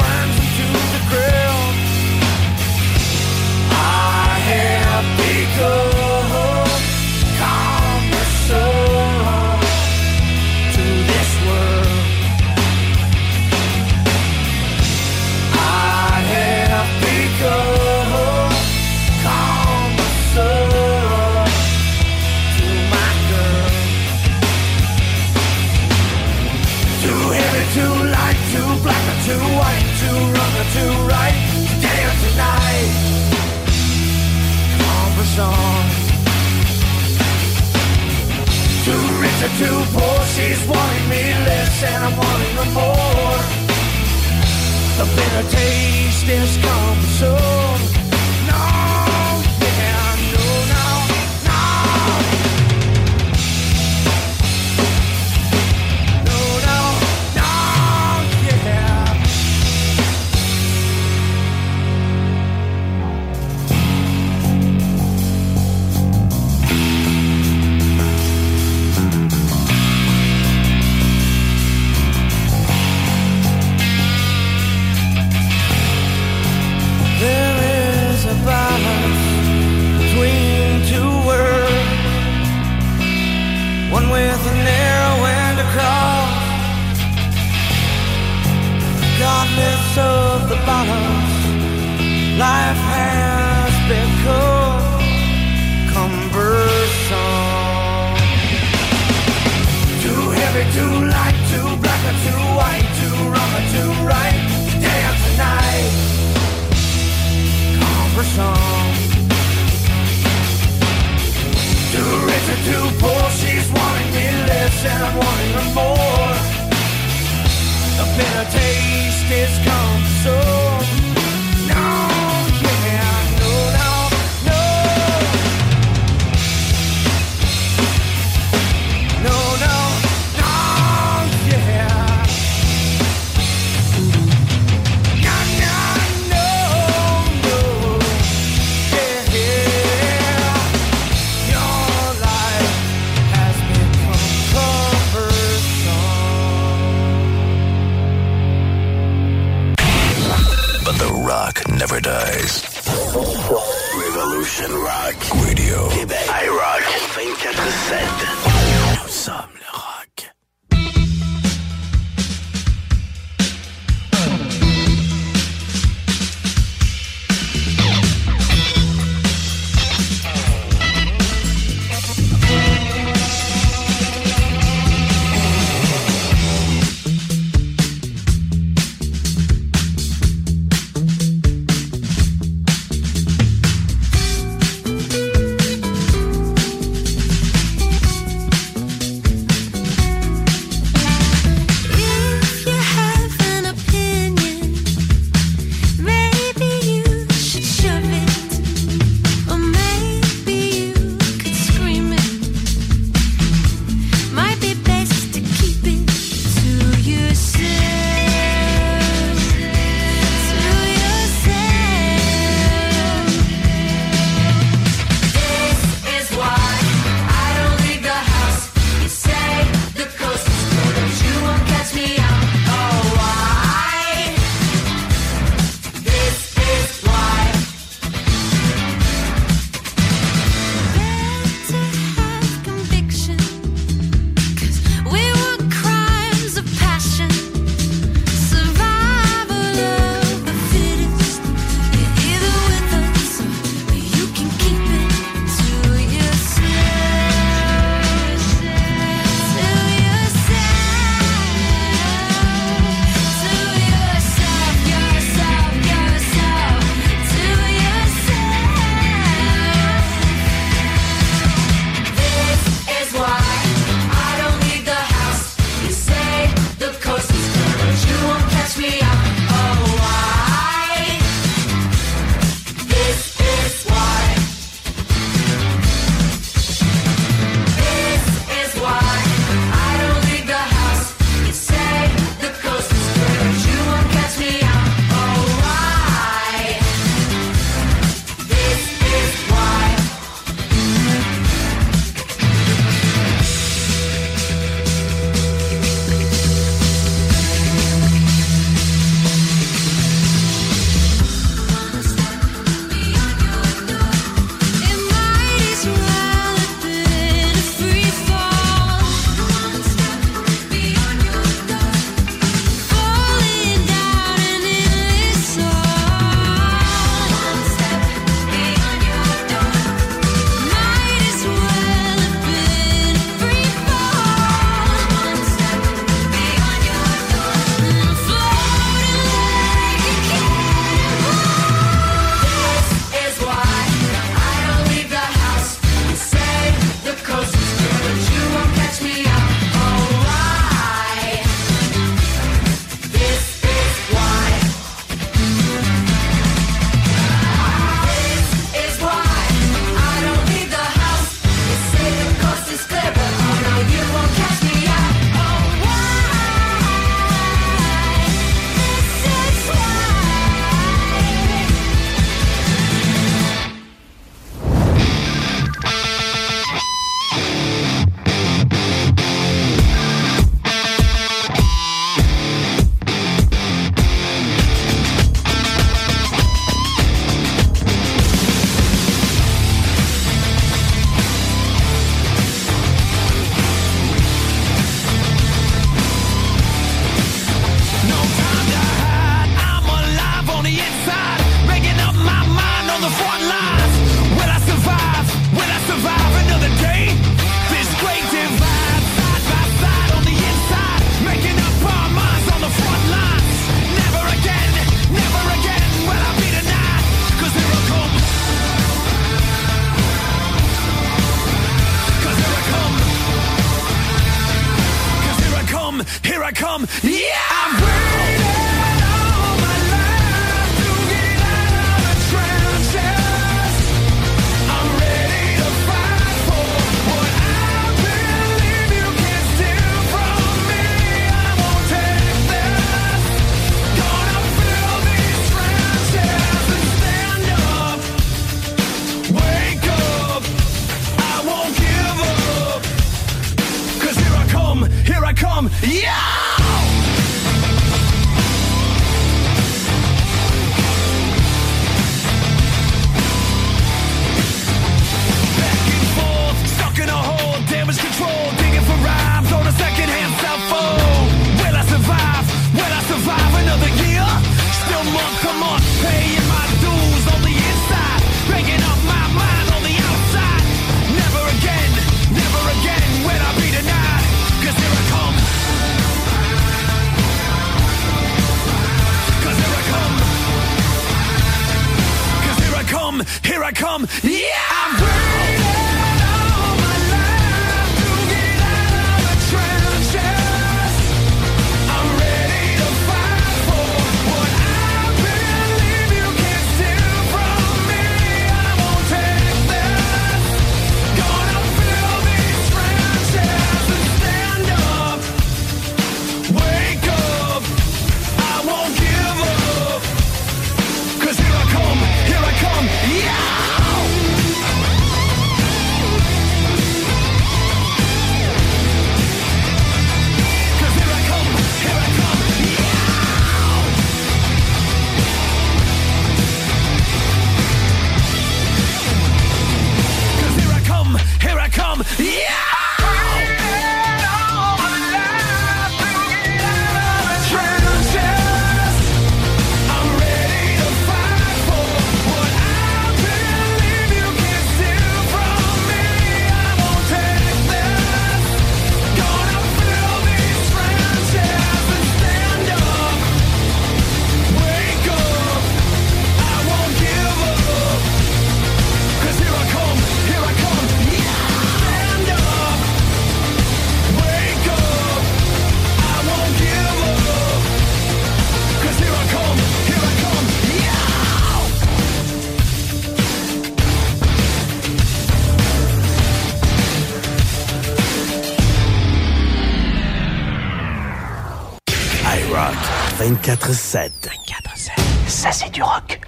24-7. 24-7. Ça, c'est du rock.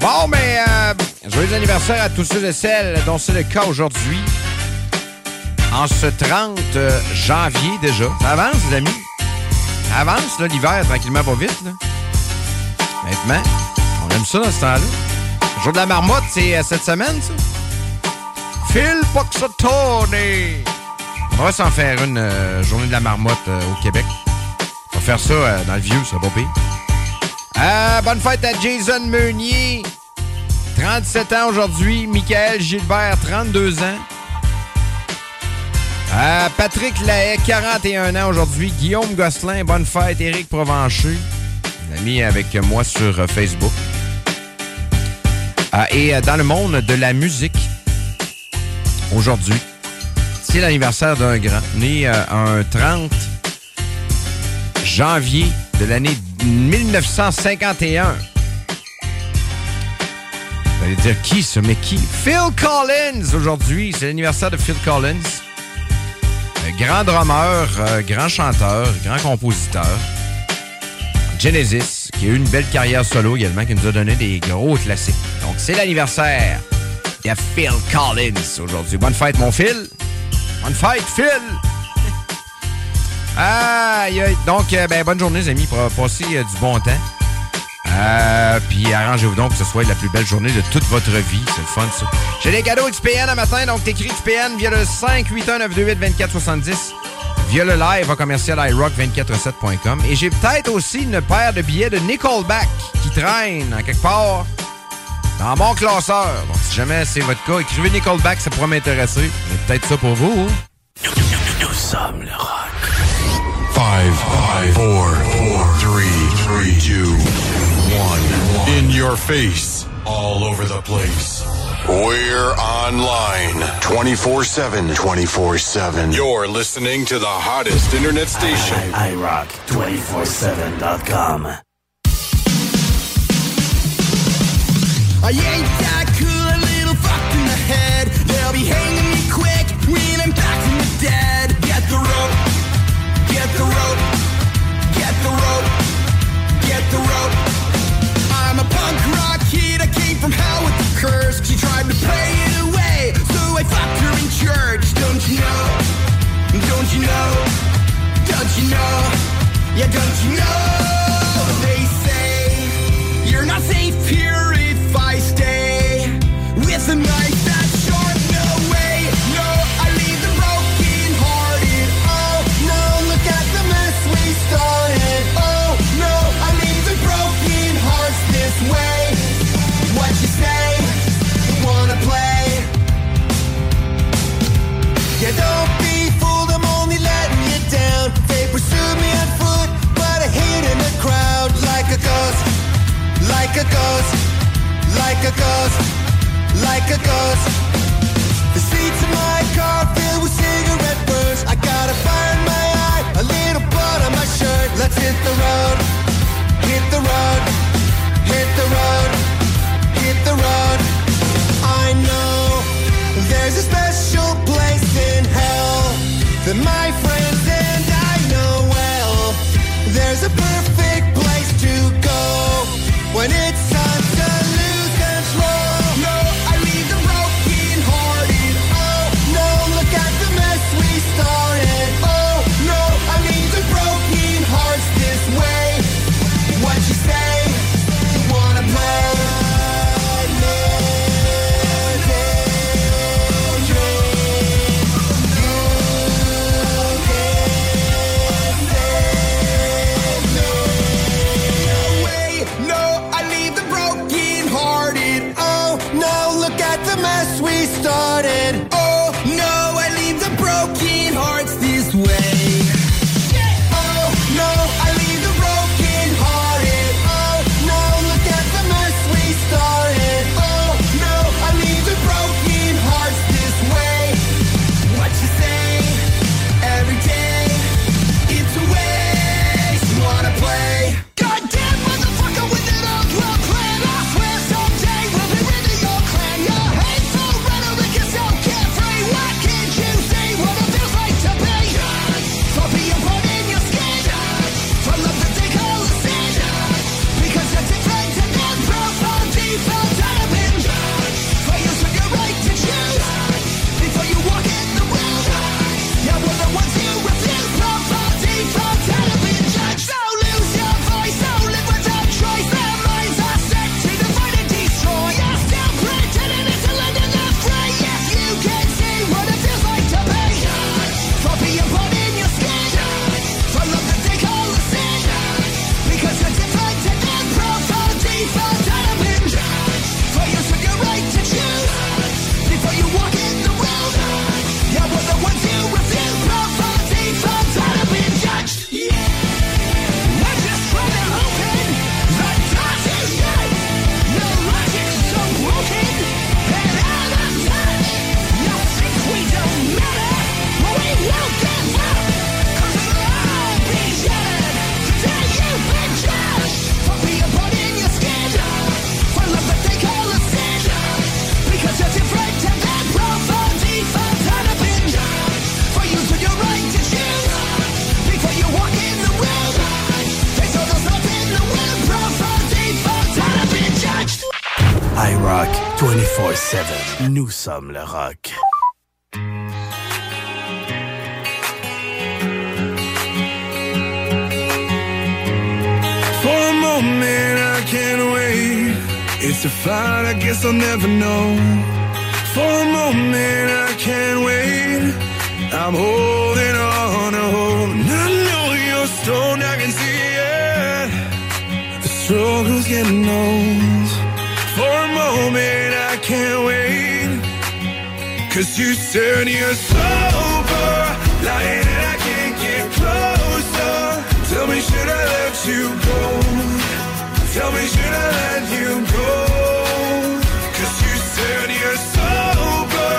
Bon, mais euh, joyeux anniversaire à tous ceux et celles dont c'est le cas aujourd'hui. En ce 30 euh, janvier déjà. Ça avance, les amis. Ça avance, là, l'hiver, tranquillement, pas vite, là. Honnêtement, on aime ça dans ce temps-là. Le jour de la marmotte, c'est euh, cette semaine, ça. Phil Poxotone. On va s'en faire une euh, journée de la marmotte euh, au Québec. On va faire ça euh, dans le vieux, ça va pas pire. Bonne fête à Jason Meunier. 37 ans aujourd'hui. Michael Gilbert, 32 ans. Patrick Lahaye, 41 ans aujourd'hui. Guillaume Gosselin, bonne fête. Éric Provencher, ami avec moi sur Facebook. Et dans le monde de la musique, aujourd'hui, c'est l'anniversaire d'un grand, né euh, un 30 janvier de l'année 1951. Vous allez dire qui ça, mais qui? Phil Collins aujourd'hui, c'est l'anniversaire de Phil Collins. Un grand drummer, euh, grand chanteur, grand compositeur. Genesis, qui a eu une belle carrière solo également, qui nous a donné des gros classiques. Donc c'est l'anniversaire de Phil Collins aujourd'hui. Bonne fête, mon Phil. Bonne fête, Phil. Aïe, aïe. Donc, euh, ben, bonne journée, les amis, pour passer euh, du bon temps. Euh, puis arrangez-vous donc que ce soit la plus belle journée de toute votre vie. C'est le fun, ça. J'ai des cadeaux XPN un matin, donc t'écris XPN via le 581-928-2470, via le live en commercial iRock247.com. Et j'ai peut-être aussi une paire de billets de Nickelback qui traîne en quelque part dans mon classeur. Bon, si jamais c'est votre cas, écrivez Nicole Back, ça pourrait m'intéresser. C'est peut-être ça pour vous. Nous, nous, nous, nous, sommes le rock. 5, 5, 4, 4, 3, 3, 2, 1. In your face, all over the place. We're online 24 7. 24 7. You're listening to the hottest internet station. I, I, I rock 247.com. I ain't that cool, a little fucked in the head. They'll be hanging me quick when I'm back from the dead. Get the rope, get the rope, get the rope, get the rope. I'm a punk rock kid, I came from hell with the curse. She tried to play it away, so I fucked her in church. Don't you know? Don't you know? Don't you know? Yeah, don't you know? They say you're not safe here. sommes le rock. For a moment I can't wait. It's a fight I guess I'll never know. For a moment I can't wait. I'm holding on to hope. And I know you're I can see it. The struggle's getting old. Cause you turn yours sober, Lying and I can't get closer Tell me should I let you go Tell me should I let you go Cause you turn yours sober,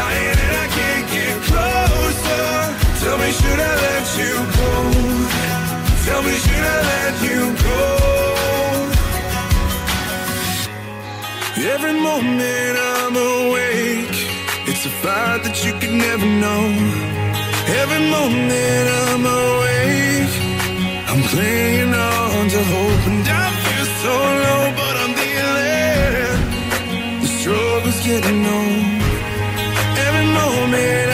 Lying and I can't get closer Tell me should I let you go Tell me should I let you go Every moment I'm fight that you could never know. Every moment I'm awake, I'm clinging on to hope, and I feel so low, but I'm dealing. The struggle's getting old. Every moment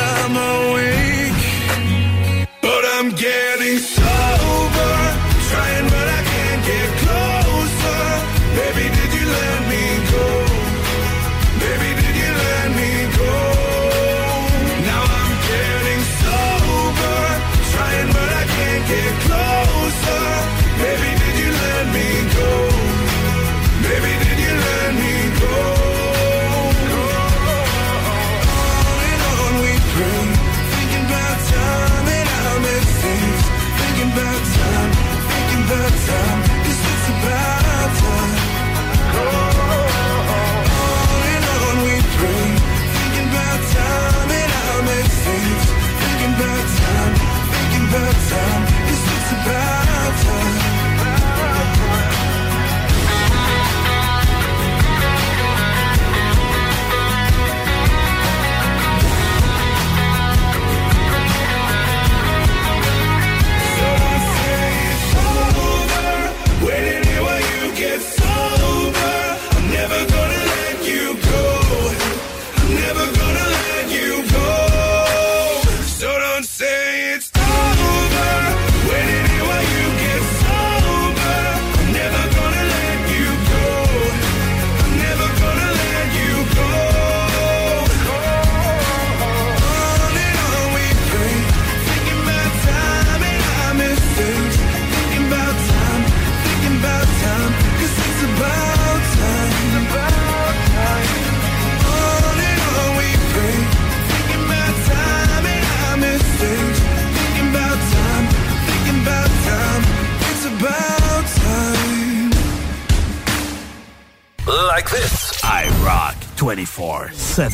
24 7.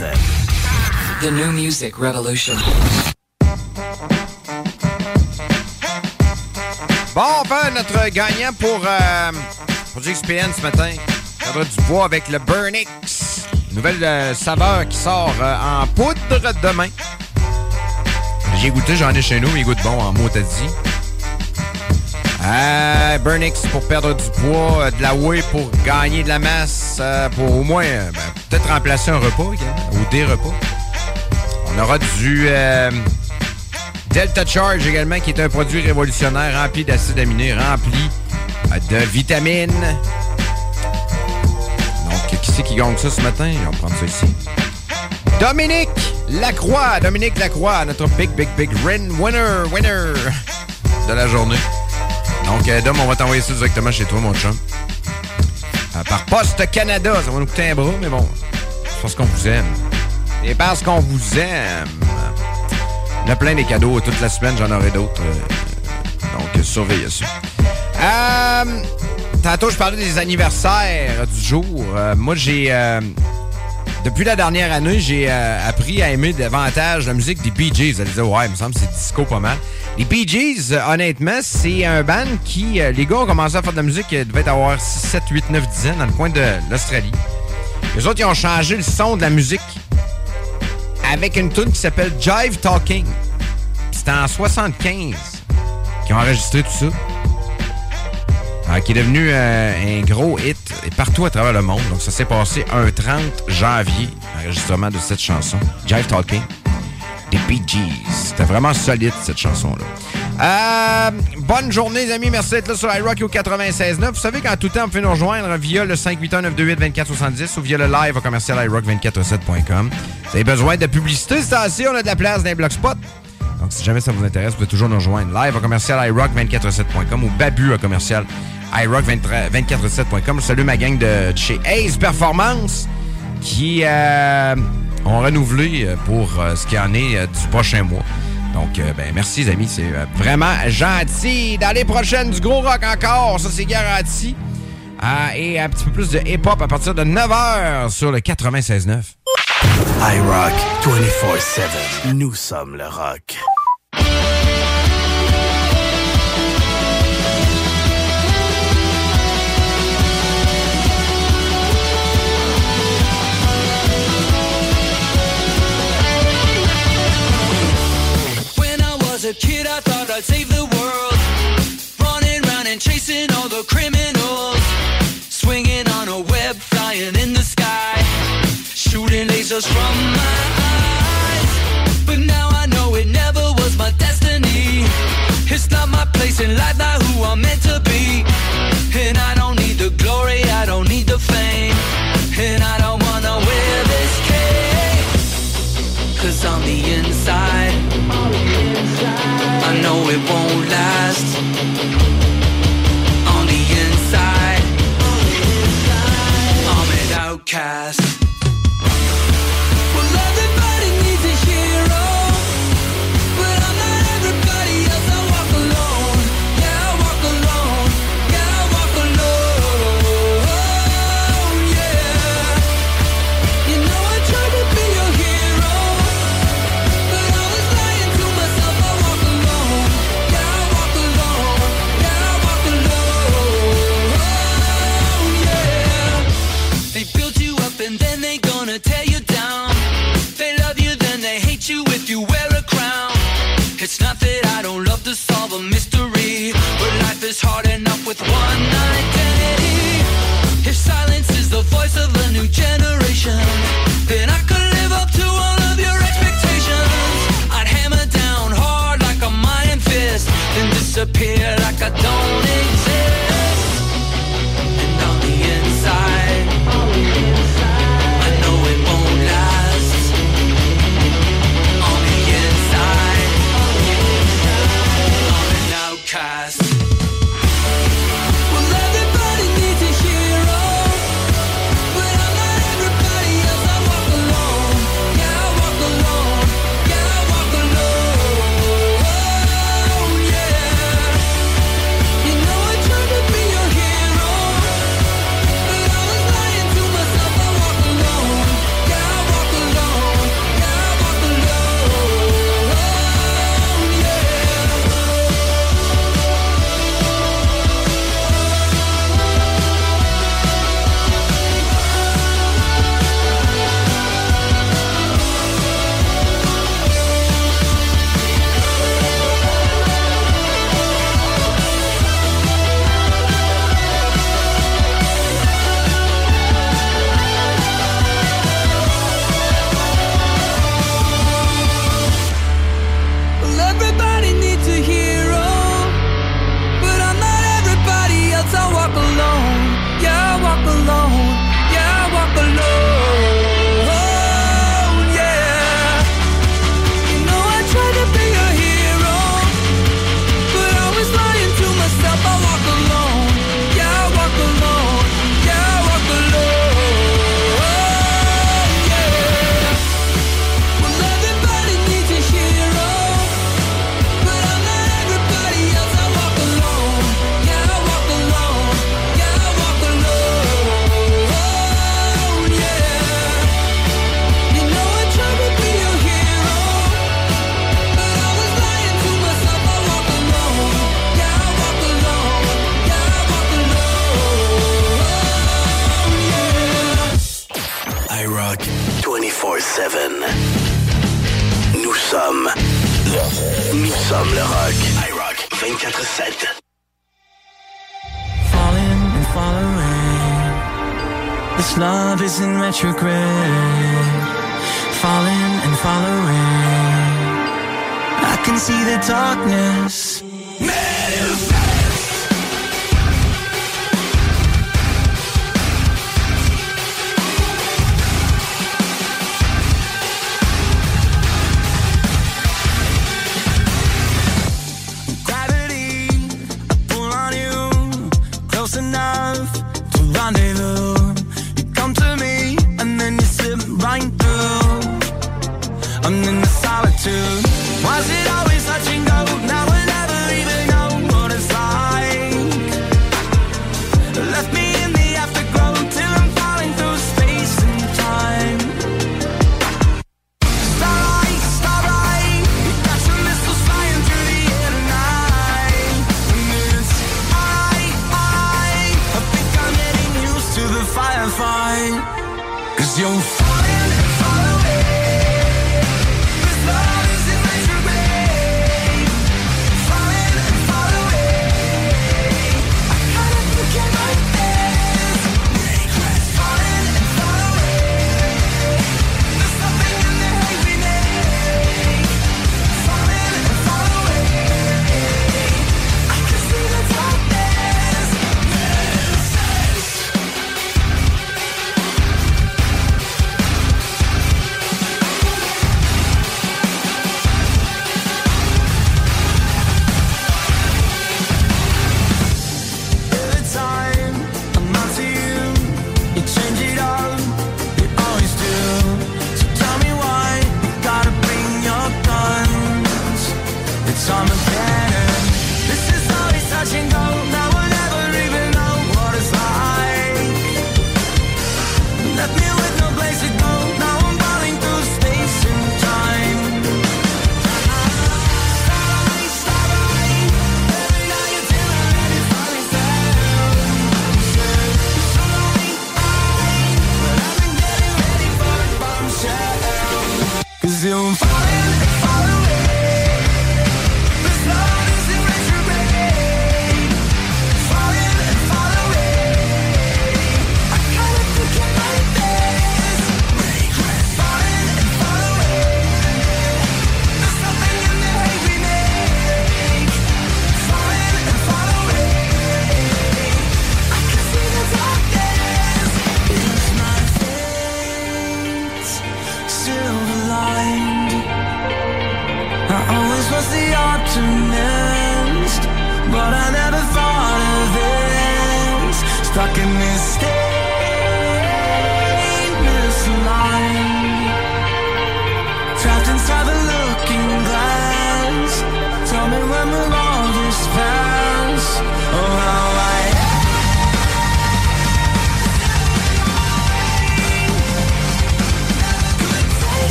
The new music revolution. Bon, on fait notre gagnant pour, euh, pour GXPN ce matin. Cadre du bois avec le Burnix. Nouvelle euh, saveur qui sort euh, en poudre demain. J'ai goûté, j'en ai chez nous, il goûte bon en mot dit. Euh, Burnix pour perdre du poids, euh, de la whey pour gagner de la masse, euh, pour au moins euh, ben, peut-être remplacer un repas ou des repas. On aura du euh, Delta Charge également, qui est un produit révolutionnaire rempli d'acides aminés, rempli euh, de vitamines. Donc, qui c'est qui gagne ça ce matin? On va prendre ça ici. Dominique Lacroix. Dominique Lacroix, notre big, big, big win- winner, winner de la journée. Donc, euh, Dom, on va t'envoyer ça directement chez toi, mon chum. Euh, par Poste Canada. Ça va nous coûter un bras, mais bon, c'est parce qu'on vous aime. Et parce qu'on vous aime. En a plein des cadeaux. Toute la semaine, j'en aurai d'autres. Euh, donc, surveillez ça. Euh, tantôt, je parlais des anniversaires du jour. Euh, moi, j'ai... depuis la dernière année, j'ai euh, appris à aimer davantage la musique des Bee Gees. Allez dire, ouais, il me semble que c'est disco pas mal. Les Bee Gees, euh, honnêtement, c'est un band qui... euh, les gars ont commencé à faire de la musique, ils devaient avoir 6, 7, 8, 9, 10 ans dans le coin de l'Australie. Les autres, ils ont changé le son de la musique avec une tune qui s'appelle Jive Talking. C'était en 75 qu'ils ont enregistré tout ça. Ah, qui est devenu euh, un gros hit partout à travers le monde. Donc, ça s'est passé un 30 janvier, l'enregistrement de cette chanson, Jive Talking, des Bee Gees. C'était vraiment solide, cette chanson-là. Euh, bonne journée, les amis. Merci d'être là sur iRock au 96.9. Vous savez qu'en tout temps, vous pouvez nous rejoindre via le 581-928-2470 ou via le live au commercial iRock247.com. Vous avez besoin de publicité, c'est ainsi, on a de la place dans les Blogspot. Donc, si jamais ça vous intéresse, vous pouvez toujours nous rejoindre live à commercial iRock247.com ou babu à commercial iRock247.com. Je salue ma gang de chez Ace Performance qui euh, ont renouvelé euh, pour euh, ce qui en est du prochain mois. Donc, ben, merci, les amis. C'est vraiment gentil. Dans les prochaines, du gros rock encore. Ça, c'est garanti. Ah, et un petit peu plus de hip-hop à partir de 9h sur le 96.9. iRock 24-7. Nous sommes le rock. kid, I thought I'd save the world. Running around and chasing all the criminals. Swinging on a web, flying in the sky. Shooting lasers from my eyes. But now I know it never was my destiny. It's not my place in life, not who I'm meant to be. And I don't need the glory, I don't need the fame. And I don't wanna wear this what's on the inside. I know it won't last. On the inside, I'm an outcast. of a new generation.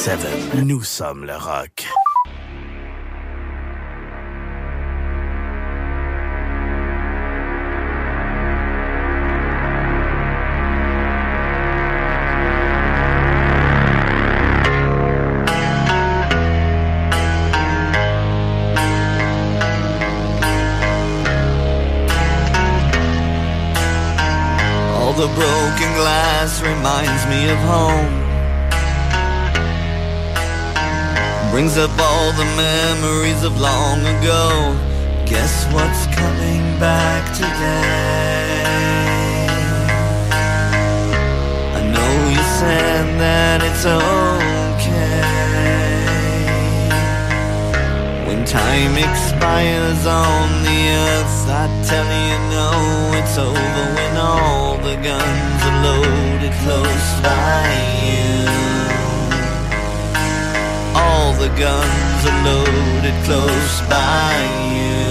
24-7. Nous sommes le rock. All the broken glass reminds me of home. Brings up all the memories of long ago. Guess what's coming back today? I know you said that it's okay. When time expires on the earth, I tell you no, it's over when all the guns are loaded close by you. The guns are loaded close by you.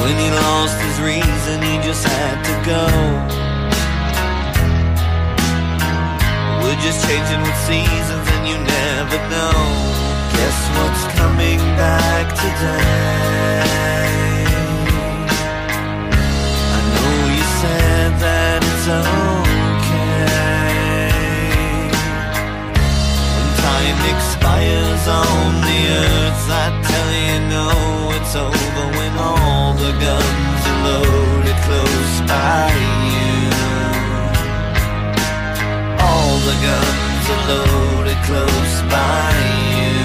When he lost his reason, he just had to go. We're just changing with seasons and you never know. Guess what's coming back today? I know you said that it's okay. Expires on the earth, I tell you no, it's over when all the guns are loaded close by you. All the guns are loaded close by you.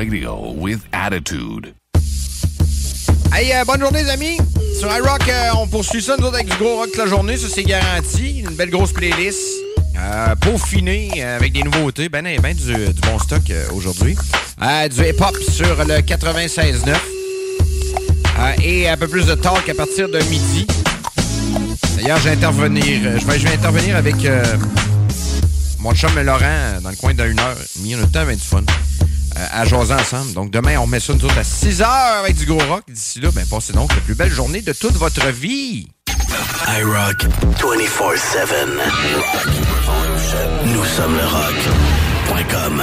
Radio with attitude. Hey, euh, bonne journée, les amis. Sur iRock, euh, on poursuit ça, nous autres, avec du gros rock la journée. Ça, c'est garanti. Une belle grosse playlist. Euh, peaufinée euh, avec des nouveautés. Ben, ben, ben du, du bon stock aujourd'hui. Du hip-hop sur le 96.9. Euh, et un peu plus de talk à partir de midi. D'ailleurs, je vais intervenir. Je vais, intervenir avec mon chum Laurent dans le coin d'une heure. Il y a le temps, ben, du fun. Euh, à jaser ensemble. Donc demain, on met ça nous autres à 6 heures avec du gros rock. D'ici là, ben passez donc la plus belle journée de toute votre vie. iRock 24-7. Nous sommes le rock.com.